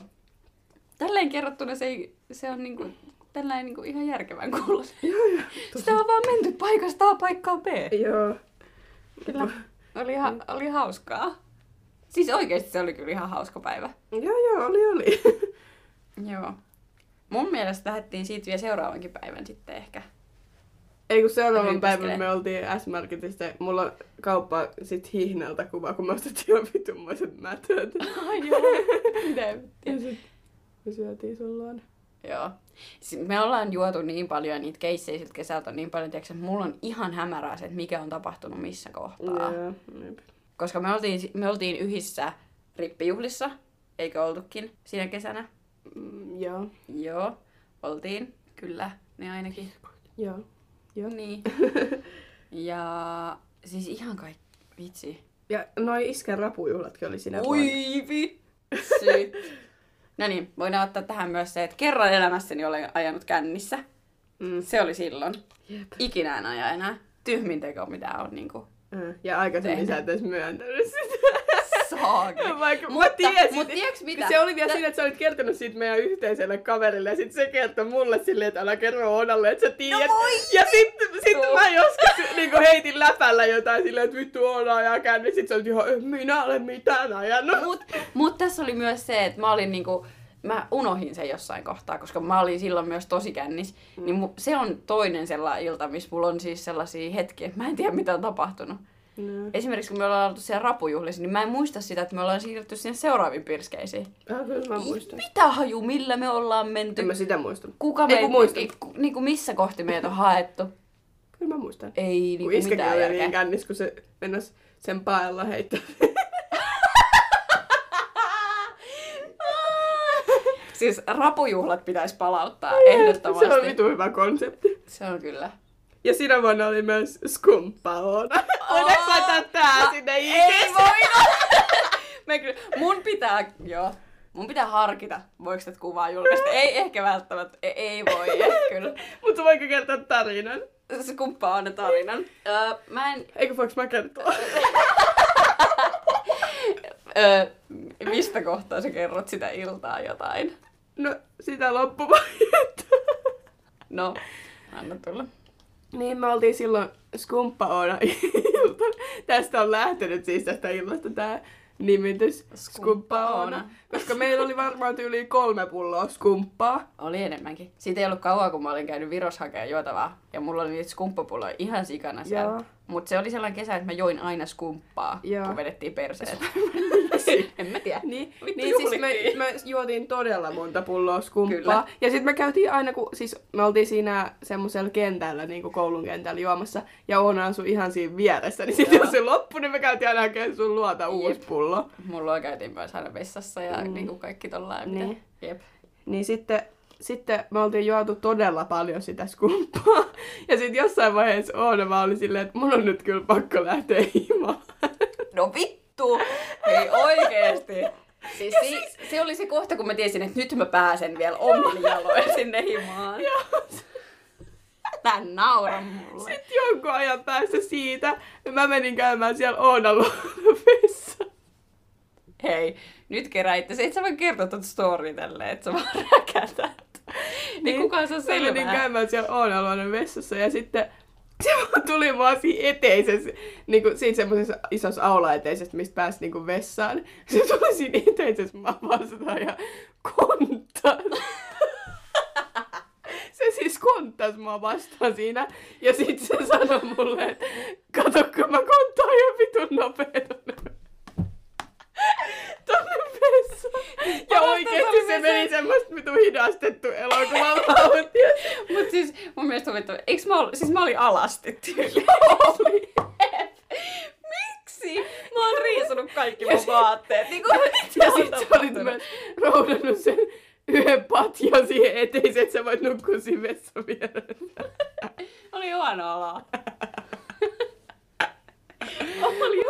Tälleen kerrottuna se, ei, se on niinku, tällainen niinku ihan järkevän kuulonen. Joo, joo. Sitä on vaan menty paikasta A paikkaan B. Joo. Kyllä. Oli, ihan, oli hauskaa. Siis oikeesti se oli kyllä ihan hauska päivä. Joo, joo, oli, oli. Joo. Mun mielestä lähdettiin siitä vielä seuraavankin päivän sitten ehkä. Ei kun seuraavan päivän me oltiin S-Marketista. Mulla on kauppa sit hihnalta kuva, kun me ostettiin jo vitummoiset mätöt. Ai joo. Mitä me syötiin sun luona. Joo. Me ollaan juotu niin paljon niitä keissejä siltä kesältä on niin paljon, tiiäks, että mulla on ihan hämärää se, että mikä on tapahtunut missä kohtaa. Joo, jep. Koska me oltiin, me oltiin yhdessä rippijuhlissa, eikö oltukin siinä kesänä? Mm, joo, Joo, oltiin, kyllä, ne ainakin. joo. Joo. Niin. Ja siis ihan kaikki, vitsi. Ja noi iskän rapujuhlatkin oli siinä. Ui vitsi. No niin, voidaan ottaa tähän myös se, että kerran elämässäni olen ajanut kännissä. Mm. Se oli silloin. Jep. Ikinä en aja enää. Tyhmin teko, mitä on niinku Mm. Ja aikaisemmin Tehnyt. sä et edes myöntänyt sitä. Saakeli. Vaikka Mutta- mä tiesin, mut tiedätkö mitä? Se oli vielä siinä, että sä olit kertonut siitä meidän yhteiselle kaverille ja sit se kertoi mulle silleen, että älä kerro Onalle, että sä tiedät. No ja sitten sit mä joskus niinku heitin läpällä jotain silleen, että vittu Ona ajaa känni. Sit sä olit ihan, minä ole mitään ajanut. Mut, mut tässä oli myös se, että mä olin niinku, mä unohin sen jossain kohtaa, koska mä olin silloin myös tosi kännis. Mm. Niin mu, se on toinen sellainen ilta, missä mulla on siis sellaisia hetkiä, että mä en tiedä mitä on tapahtunut. No. Esimerkiksi kun me ollaan oltu siellä rapujuhlissa, niin mä en muista sitä, että me ollaan siirrytty sinne seuraaviin pirskeisiin. Ah, kyllä mä muistan. Mitä haju, millä me ollaan menty? En mä sitä muista. Kuka kun muistan. ei, ku- niinku missä kohti meitä on haettu? Kyllä mä muistan. Ei Kun niinku iskäkin mitään oli järkeä. niin kännis, kun se mennäs sen paella heittää. Siis rapujuhlat pitäisi palauttaa Se ehdottomasti. on vitu hyvä konsepti. Se on kyllä. Ja sinä vuonna oli myös skumppa Voidaanko laittaa tää sinne Ei IG:ssä? voi! Mä kyllä, mun pitää, joo, mun pitää harkita, voiko tätä kuvaa julkaista. Ei ehkä välttämättä, ei, ei voi, kyllä. Mutta voinko kertoa tarinan? Se kumppaa on tarinan. Öö, mä en, Eikö voiko mä kertoa? öö, mistä kohtaa sä kerrot sitä iltaa jotain? No, sitä loppuvaihetta. No, anna tulla. Niin, me oltiin silloin skumppa Oona ilta. Tästä on lähtenyt siis tästä illasta tää nimitys. Skumppa Oona. Koska meillä oli varmaan yli kolme pulloa skumppaa. Oli enemmänkin. Siitä ei ollut kauan, kun mä olin käynyt Virossa hakemaan juotavaa. Ja mulla oli niitä skumppapulloja ihan sikana siellä. Mutta se oli sellainen kesä, että mä join aina skumppaa, Joo. kun vedettiin perseet. en mä tiedä. Niin, Vittu niin siis me, me juotiin todella monta pulloa skumppaa. Kyllä. Ja sitten me käytiin aina, kun siis me oltiin siinä semmoisella kentällä, niin kuin koulun kentällä juomassa, ja Oona asui ihan siinä vieressä, niin sitten jos se loppui, niin me käytiin aina hakemaan sun luota uusi Jep. pullo. Mulla käytiin myös aina vessassa ja Mm. niin kuin kaikki tollain. Niin. Jep. Niin sitten, sitten me oltiin juotu todella paljon sitä skumppaa. Ja sitten jossain vaiheessa Oona vaan oli silleen, että mun on nyt kyllä pakko lähteä himaan. No vittu! Ei oikeesti. Siis, si- se oli se kohta, kun mä tiesin, että nyt mä pääsen vielä omilla jaloin sinne himaan. Ja Tää naura mulle. sitten jonkun ajan päästä siitä, mä menin käymään siellä Oonan luona. Hei, nyt keräitte. Et sä voi kertoa tuota story tälleen, että sä vaan räkätät. Niin kukaan saa Mä menin selvää. käymään siellä Oonan luona vessassa ja sitten se vaan tuli mua siinä eteisessä, niin kuin siinä semmoisessa isossa aulaeteisessä, mistä pääsi niin kuin vessaan. Se tuli siinä eteisessä mä vastaan ja konttas. Se siis konttas mua vastaan siinä. Ja sit se sanoi mulle, että kato, kun mä konttaan ihan vitun nopea tonne, vessaan. Ja oikeesti se se- meni semmoista vitun hidastettu elokuvavauhtia. Mut siis mun mielestä huvittu, eiks mä, ol, siis mä olin alasti tyyli. Miksi? Mä oon riisunut kaikki mun vaatteet. Niin kuin, Ja sit sä olit myös roudannut sen yhden patjan siihen eteiseen, että sä voit nukkua siinä vessan vieressä. Oli huono olo. Oli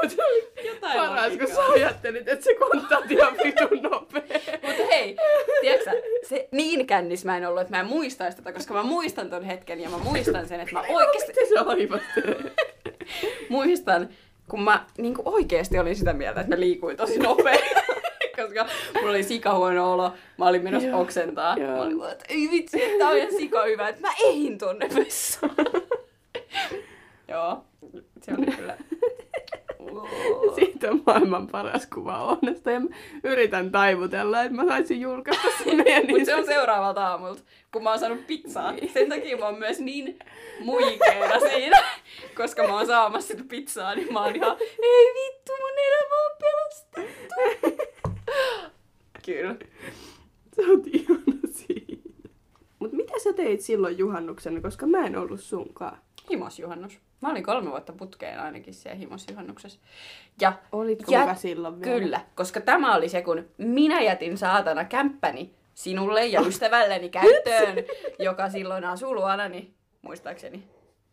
jotain Paras, kun sä ajattelit, että se konttaat ihan vitun nopea. Mutta hei, tiedätkö sä, se niin kännis mä en ollut, että mä en muistaisi tätä, koska mä muistan ton hetken ja mä muistan sen, että mä oikeasti Miten se aivastelee? muistan, kun mä niin oikeasti olin sitä mieltä, että mä liikuin tosi nopea. koska mulla oli sika huono olo, mä olin menossa Joo, oksentaa. joo. Mä olin vaan, että ei vitsi, tää on ihan sika hyvä, että mä ehin tonne vessaan. Joo, se oli kyllä. Siitä on maailman paras kuva Oonesta ja yritän taivutella, että mä saisin julkaista sen meidän Mutta se on seuraavalta aamulta, kun mä oon saanut pizzaa. Sen takia mä oon myös niin muikeena siinä, koska mä oon saamassa sitä pizzaa, niin mä oon ihan, ei vittu, mun elämä on pelastettu. Kyllä. Sä oot ihana siinä. Mut mitä sä teit silloin juhannuksena, koska mä en ollut sunkaan? Himosjuhannus. Mä olin kolme vuotta putkeen ainakin siellä himosjuhannuksessa. Ja Olitko Ja- hyvä silloin vielä? Kyllä, koska tämä oli se, kun minä jätin saatana kämppäni sinulle ja ystävälleni käyttöön, joka silloin asuu luonani, muistaakseni.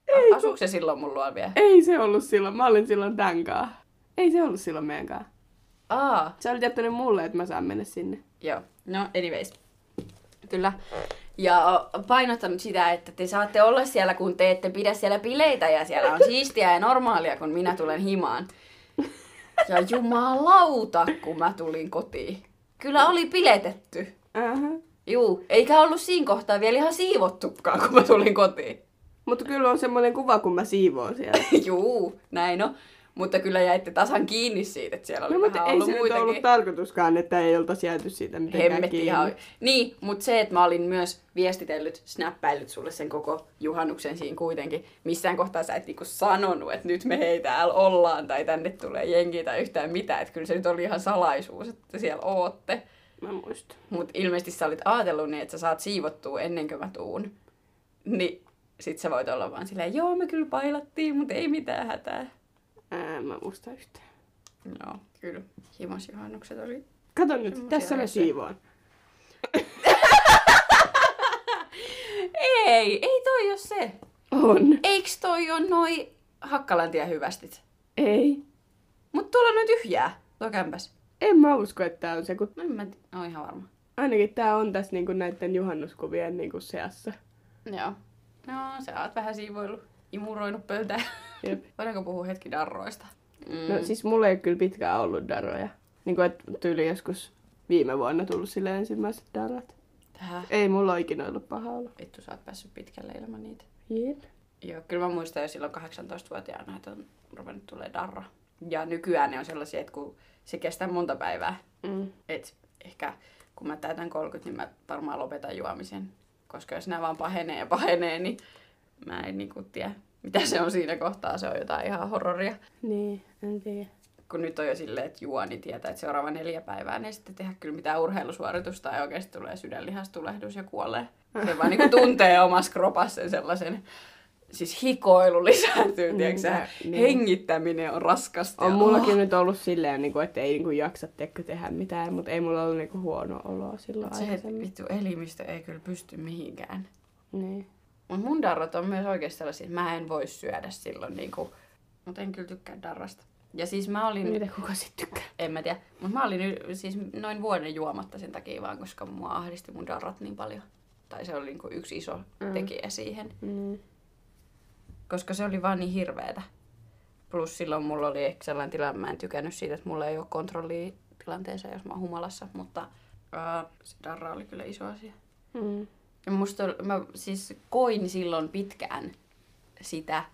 Ei, Asuuko se silloin mun luona vielä? Ei se ollut silloin, mä olin silloin tän kaa. Ei se ollut silloin meidän kaa. Aa, Sä olit jättänyt mulle, että mä saan mennä sinne. joo. No, anyways. Kyllä. Ja painottanut sitä, että te saatte olla siellä, kun te ette pidä siellä bileitä ja siellä on siistiä ja normaalia, kun minä tulen himaan. Ja jumalauta, kun mä tulin kotiin. Kyllä oli piletetty. Aha. Juu, eikä ollut siinä kohtaa vielä ihan siivottukaan, kun mä tulin kotiin. Mutta kyllä on semmoinen kuva, kun mä siivoon siellä. Juu, näin on. Mutta kyllä jäitte tasan kiinni siitä, että siellä oli No, mutta ei ollut se muitakin. ollut tarkoituskaan, että ei oltaisi jääty siitä mitenkään Hemmetti kiinni. ihan. Niin, mutta se, että mä olin myös viestitellyt, snappäillyt sulle sen koko juhannuksen siinä kuitenkin. Missään kohtaa sä et niinku sanonut, että nyt me hei täällä ollaan tai tänne tulee jengi tai yhtään mitään. Että kyllä se nyt oli ihan salaisuus, että siellä ootte. Mä muistan. Mutta ilmeisesti sä olit ajatellut niin, että sä saat siivottua ennen kuin mä tuun. Niin sit sä voit olla vaan silleen, joo me kyllä pailattiin, mutta ei mitään hätää. Ää, mä muista yhtään. Joo, kyllä. Himosjuhannukset oli Kato nyt, Semmosia tässä mä siivoan. Ei, ei toi ole se. On. Eiks toi on noi Hakkalantia hyvästit? Ei. Mut tuolla on nyt tyhjää, tuo kämpäs. En mä usko, että tää on se, kun No en mä t- oon ihan varma. ainakin tää on tässä niinku näiden juhannuskuvien niinku seassa. Joo. No, sä oot vähän siivoillut, imuroinut pöytää. Jep. Voidaanko puhua hetki darroista? Mm. No siis mulla ei kyllä pitkään ollut daroja. Niinku et tyyli joskus viime vuonna tullut sille ensimmäiset darrat. Tähän. Ei mulla ole ikinä ollut paha olla. Vittu, sä oot päässyt pitkälle ilman niitä. Jep. Joo, kyllä mä muistan jo silloin 18-vuotiaana, että on ruvennut tulee darra. Ja nykyään ne on sellaisia, että kun se kestää monta päivää, Mm. et ehkä kun mä täytän 30, niin mä varmaan lopetan juomisen. Koska jos nämä vaan pahenee ja pahenee, niin mä en niinku tiedä, mitä se on siinä kohtaa. Se on jotain ihan horroria. Niin, en tiedä. Kun nyt on jo silleen, että juo, niin tietää, että seuraava neljä päivää niin ei sitten tehdä kyllä mitään urheilusuoritusta ja oikeasti tulee sydänlihastulehdus ja kuolee. Se vaan niinku tuntee omassa kropassa sen sellaisen, siis hikoilu lisääntyy, Mm, tiedätkö niin. Hengittäminen on raskasta. On mullakin nyt ollut silleen, niinku, että ei niinku jaksa tiedätkö, tehdä mitään, mutta ei mulla ollut niinku huono oloa silloin Se vittu elimistö ei kyllä pysty mihinkään. Niin. Mut mun darrat on myös oikeasti sellaisia, että mä en voi syödä silloin niinku, mutta en kyllä tykkää darrasta. Ja siis mä olin, Mitä kuka sit tykkää? en mä tiedä, mutta mä olin siis noin vuoden juomatta sen takia vaan, koska mua ahdisti mun darrat niin paljon. Tai se oli niinku yksi iso Mm. tekijä siihen, Mm. koska se oli vaan niin hirveetä. Plus silloin mulla oli ehkä sellainen tilanne, mä en tykännyt siitä, että mulla ei ole kontrollia tilanteeseen, jos mä oon humalassa, mutta ää, se darra oli kyllä iso asia. Mm. Ja musta mä siis koin silloin pitkään sitä,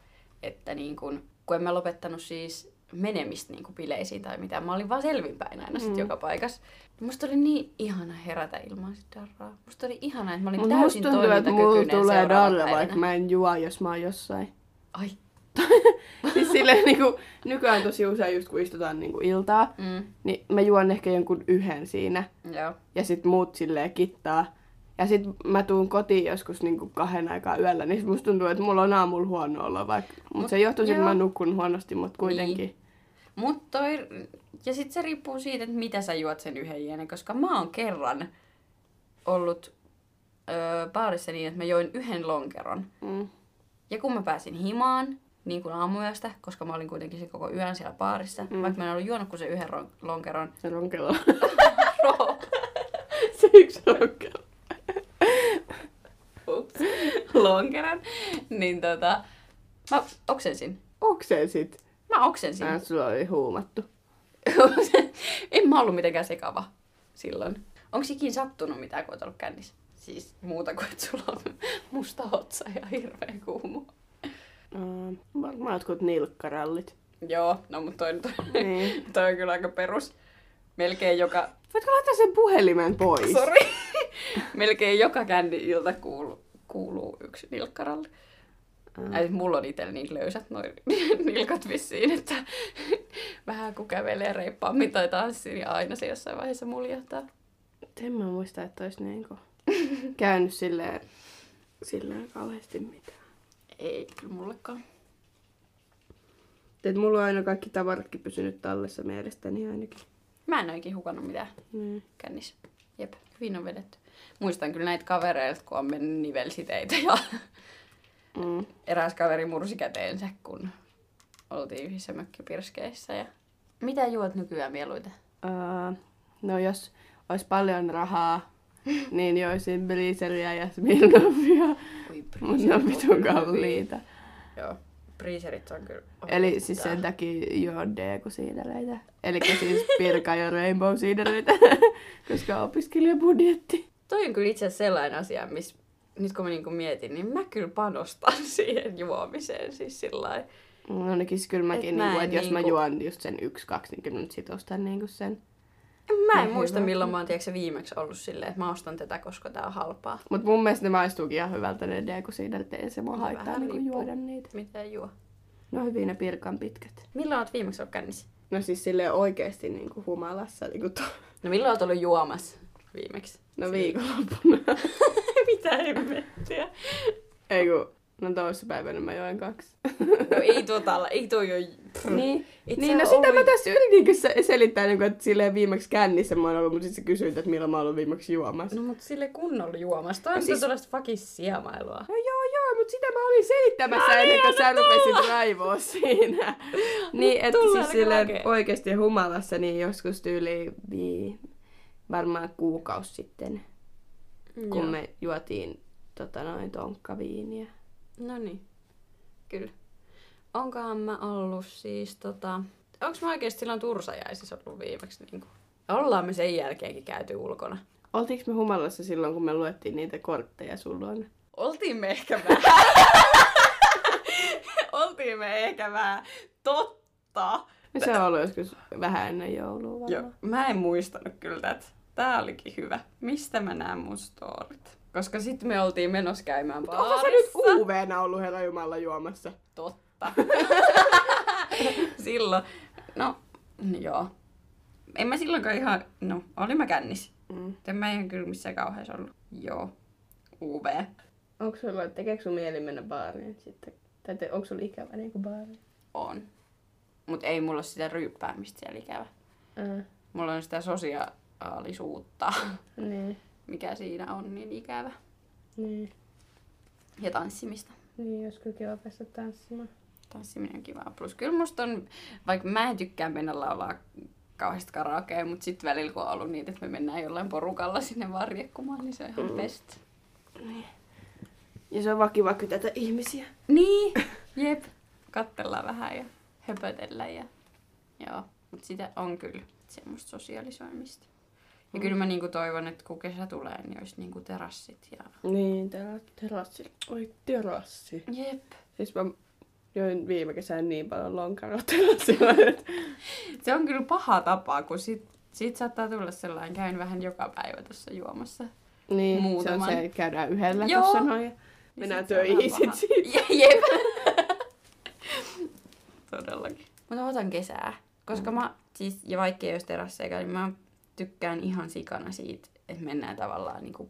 että niin kun, kun en mä lopettanut siis menemistä niin bileisiin tai mitään. Mä olin vaan selvinpäin aina sit Mm. joka paikassa. Musta oli niin ihana herätä ilman sit darraa. Musta oli ihana, että mä olin Mut musta täysin tuntuu, että mulla tulee darra, vaikka mä en juo, jos mä oon jossain. Ai. siis silleen niinku, nykyään tosi usein just kun istutaan niinku iltaa, Mm, niin mä juon ehkä jonkun yhden siinä. joo. Ja sit muut silleen kittaa. Ja sit mä tuun kotiin joskus niinku kahden aikaa yöllä, niin musta tuntuu, että mulla on aamulla huono olo. Vaikka, mut, Mut se johtuu siitä, että mä nukun huonosti, mut kuitenkin. Niin. Mut toi, ja sit se riippuu siitä, että mitä sä juot sen yhden jenen, koska mä oon kerran ollut öö, baarissa niin, että mä join yhden lonkeron. Mm. Ja kun mä pääsin himaan, niin kuin aamuyöstä, koska mä olin kuitenkin se koko yön siellä baarissa, mm. vaikka mä en ollut juonut kuin se yhden ron- lonkeron. Se lonkelo. Ro- se yksi lonkelo. Ups. lonkeron, niin tota, mä oksensin. Oksensit. Mä oksensin. Äh, sulla oli huumattu. en mä ollut mitenkään sekava silloin. Onko ikin sattunut mitään, kun oot ollut kännissä? Siis muuta kuin, että sulla on musta otsa ja hirveä kuumu. Uh, varmaan jotkut nilkkarallit. Joo, no mutta toi, toi, niin. toi on kyllä aika perus. Melkein joka... Voitko laittaa sen puhelimen pois? Sori. Melkein joka känni-ilta kuuluu, kuuluu yksi nilkkaralli. Mm. Äh. mulla on itsellä niin löysät noin nilkat vissiin, että vähän kun kävelee reippaammin tai tanssii, niin aina se jossain vaiheessa muljahtaa. En mä muista, että olisi niinku käynyt silleen, silleen kauheasti mitään. Ei kyllä mullekaan. Et mulla on aina kaikki tavaratkin pysynyt tallessa mielestäni ainakin. Mä en oikein hukannut mitään Mm. kännissä. Jep, hyvin on vedetty. Muistan kyllä näitä kavereilta, kun on mennyt nivelsiteitä ja Mm. eräs kaveri mursi käteensä, kun oltiin yhdessä mökkipirskeissä. Ja... Mitä juot nykyään mieluiten? Uh, no jos olisi paljon rahaa niin joisin Breezeria ja Smirnoffia. Mutta ne on vitun kalliita. Joo, Breezerit on kyllä... Eli siis sen takia juon D-kusiideleitä. Eli siis Pirka ja Rainbow Siideleitä, koska opiskelijabudjetti. Toi on kyllä itse asiassa sellainen asia, missä nyt kun mä niinku mietin, niin mä kyllä panostan siihen juomiseen siis sillä lailla. No ainakin siis kyllä mäkin, Et niinku, mä että jos mä niinku- juon just sen yksi, kaksi, niin kyllä nyt sit ostan niinku sen. Mä en No muista hyvä. milloin mä oon tiedätkö, viimeksi ollut silleen, että mä ostan tätä, koska tää on halpaa. Mut mun mielestä ne maistuukin ihan hyvältä ne D-kusiidelit, ei se mua haittaa niinku juoda niitä. Mitä juo? No hyvin ne Pirkan pitkät. Milloin oot viimeksi ollut kännissä? No siis silleen oikeesti niinku humalassa. Niinku to... No milloin oot ollut juomassa viimeksi? No viikonloppuna. Mitä hemmettiä? ei kun, no toissapäivänä mä join kaksi. No ei tuota olla, ei toi jo... niin, Et niin no sitä ollut- mä tässä yritinkin se- selittää, niinku, että silleen viimeksi kännissä mä oon ollut, mutta sitten sä kysyit, että milloin mä oon ollut viimeksi juomassa. No mut sille kunnolla juomassa. Toi on No siis... siis- tuollaista fucking siemailua. No joo, joo, mutta sitä mä olin selittämässä No ennen niin, kuin sä rupesit raivoa siinä. niin, että siis silleen hakee. oikeesti humalassa niin joskus tyyli vii, varmaan kuukausi sitten, kun Joo. me juotiin tota noin tonkkaviiniä. No niin. Kyllä. Onkohan mä ollut siis tota... Onks mä oikeesti silloin Tursajaisissa ollut viimeksi niinku? Ollaan me sen jälkeenkin käyty ulkona. Oltiinko me humalassa silloin, kun me luettiin niitä kortteja sun luona? Oltiin me ehkä vähän. Oltiin me ehkä vähän. Totta. No se on ollut joskus vähän ennen joulua varmaan. Joo, mä en muistanut kyllä tätä. Tää olikin hyvä. Mistä mä näen mun storit? Koska sitten me oltiin menossa käymään Onko baarissa. sä nyt UV-nä ollut herra Jumala juomassa? Totta. silloin. No, joo. En mä silloinkaan ihan... No, olin mä kännis. Mm. En mä ihan kyllä missään kauheassa ollut. Joo. UV. Onko sulla, tekeekö sun mieli mennä baariin sitten? Tai te, onko sulla ikävä niinku baariin? On. Mut ei mulla ole sitä ryyppäämistä siellä ikävä. Äh, Mulla on sitä sosiaalisuutta, niin, mikä siinä on niin ikävä. niin. Ja tanssimista. Niin, jos kyllä kiva päästä tanssimaan. Tanssiminen on kivaa. Plus kyllä musta on, vaikka mä en tykkää mennä laulaa kauheasti karaokea, mutta sitten välillä kun on ollut niitä, että me mennään jollain porukalla sinne vaan riekkumaan, niin se on ihan Mm. best. Ja se on vaan kiva kytätä ihmisiä. Niin, jep. Kattellaan vähän ja höpötellään ja joo. Mutta sitä on kyllä semmoista sosiaalisoimista. Ja Mm. kyllä mä niinku toivon, että kun kesä tulee, niin olisi niinku terassit ja... Niin, täällä terassi. Oi, terassi. Jep. Siis mä join viime kesänä niin paljon lonkaroa terassilla, että... Se on kyllä paha tapa, kun sit, sit saattaa tulla sellainen, käyn vähän joka päivä tuossa juomassa. Niin, Muutaman. se on se, että käydään yhdellä Joo. tossa noin ja mennään töihin sit siitä. Je- Jep. Todellakin. Mutta otan kesää. Koska mä, siis, ja vaikka ei olisi terasseja, niin mä tykkään ihan sikana siitä, että mennään tavallaan niinku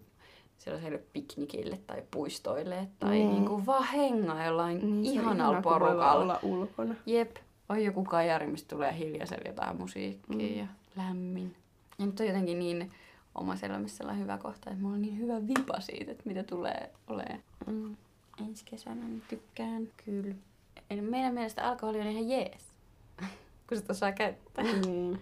sellaiselle piknikille tai puistoille tai Niin. niinku vaan hengaa jollain Niin, ihanalla vaan porukalla. olla ulkona. Jep. On joku kajari, mistä tulee hiljaisella jotain musiikkia Mm. ja lämmin. Ja nyt on jotenkin niin omassa elämässä sellainen hyvä kohta, että mulla on niin hyvä vipa siitä, että mitä tulee olemaan Mm. ensi kesänä, niin tykkään kyllä. Eli meidän mielestä alkoholi on ihan jees, kun sitä osaa käyttää. Niin.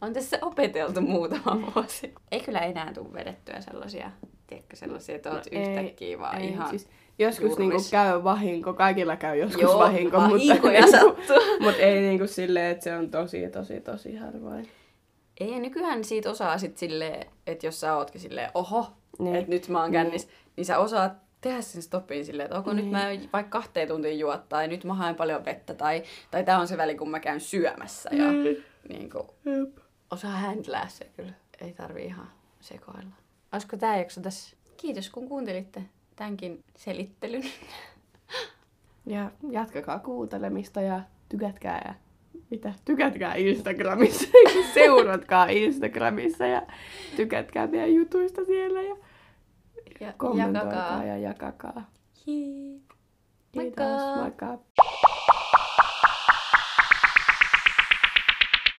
On tässä opeteltu muutama vuosi. Ei kyllä enää tule vedettyä sellaisia, tiedätkö, sellaisia, että oot No yhtäkkiä vaan ei, ihan... Siis joskus niinku käy vahinko, kaikilla käy joskus Joo, vahinko, mutta, sattuu. mutta ei niinku silleen, että se on tosi, tosi, tosi harvoin. Ei, nykyään siitä osaa sit silleen, että jos sä ootkin silleen, oho, Niin. niin. että nyt mä oon Niin. kännis, niin sä osaat tehdä sen stopin silleen, että onko Niin. nyt mä vaikka kahteen tuntiin juot, tai nyt mä haen paljon vettä, tai, tai tää on se väli, kun mä käyn syömässä, ja Niin. niin kuin, Jep. Osaa händlää se kyllä. Ei tarvi ihan sekoilla. Olisiko tää jakso tässä? Kiitos kun kuuntelitte tämänkin selittelyn. Ja jatkakaa kuuntelemista ja tykätkää ja mitä? Tykätkää Instagramissa. Seuratkaa Instagramissa ja tykätkää meidän jutuista siellä ja Ja kommentoikaa jakakaa. ja jakakaa. Jee. Kiitos, Moikka! moikka!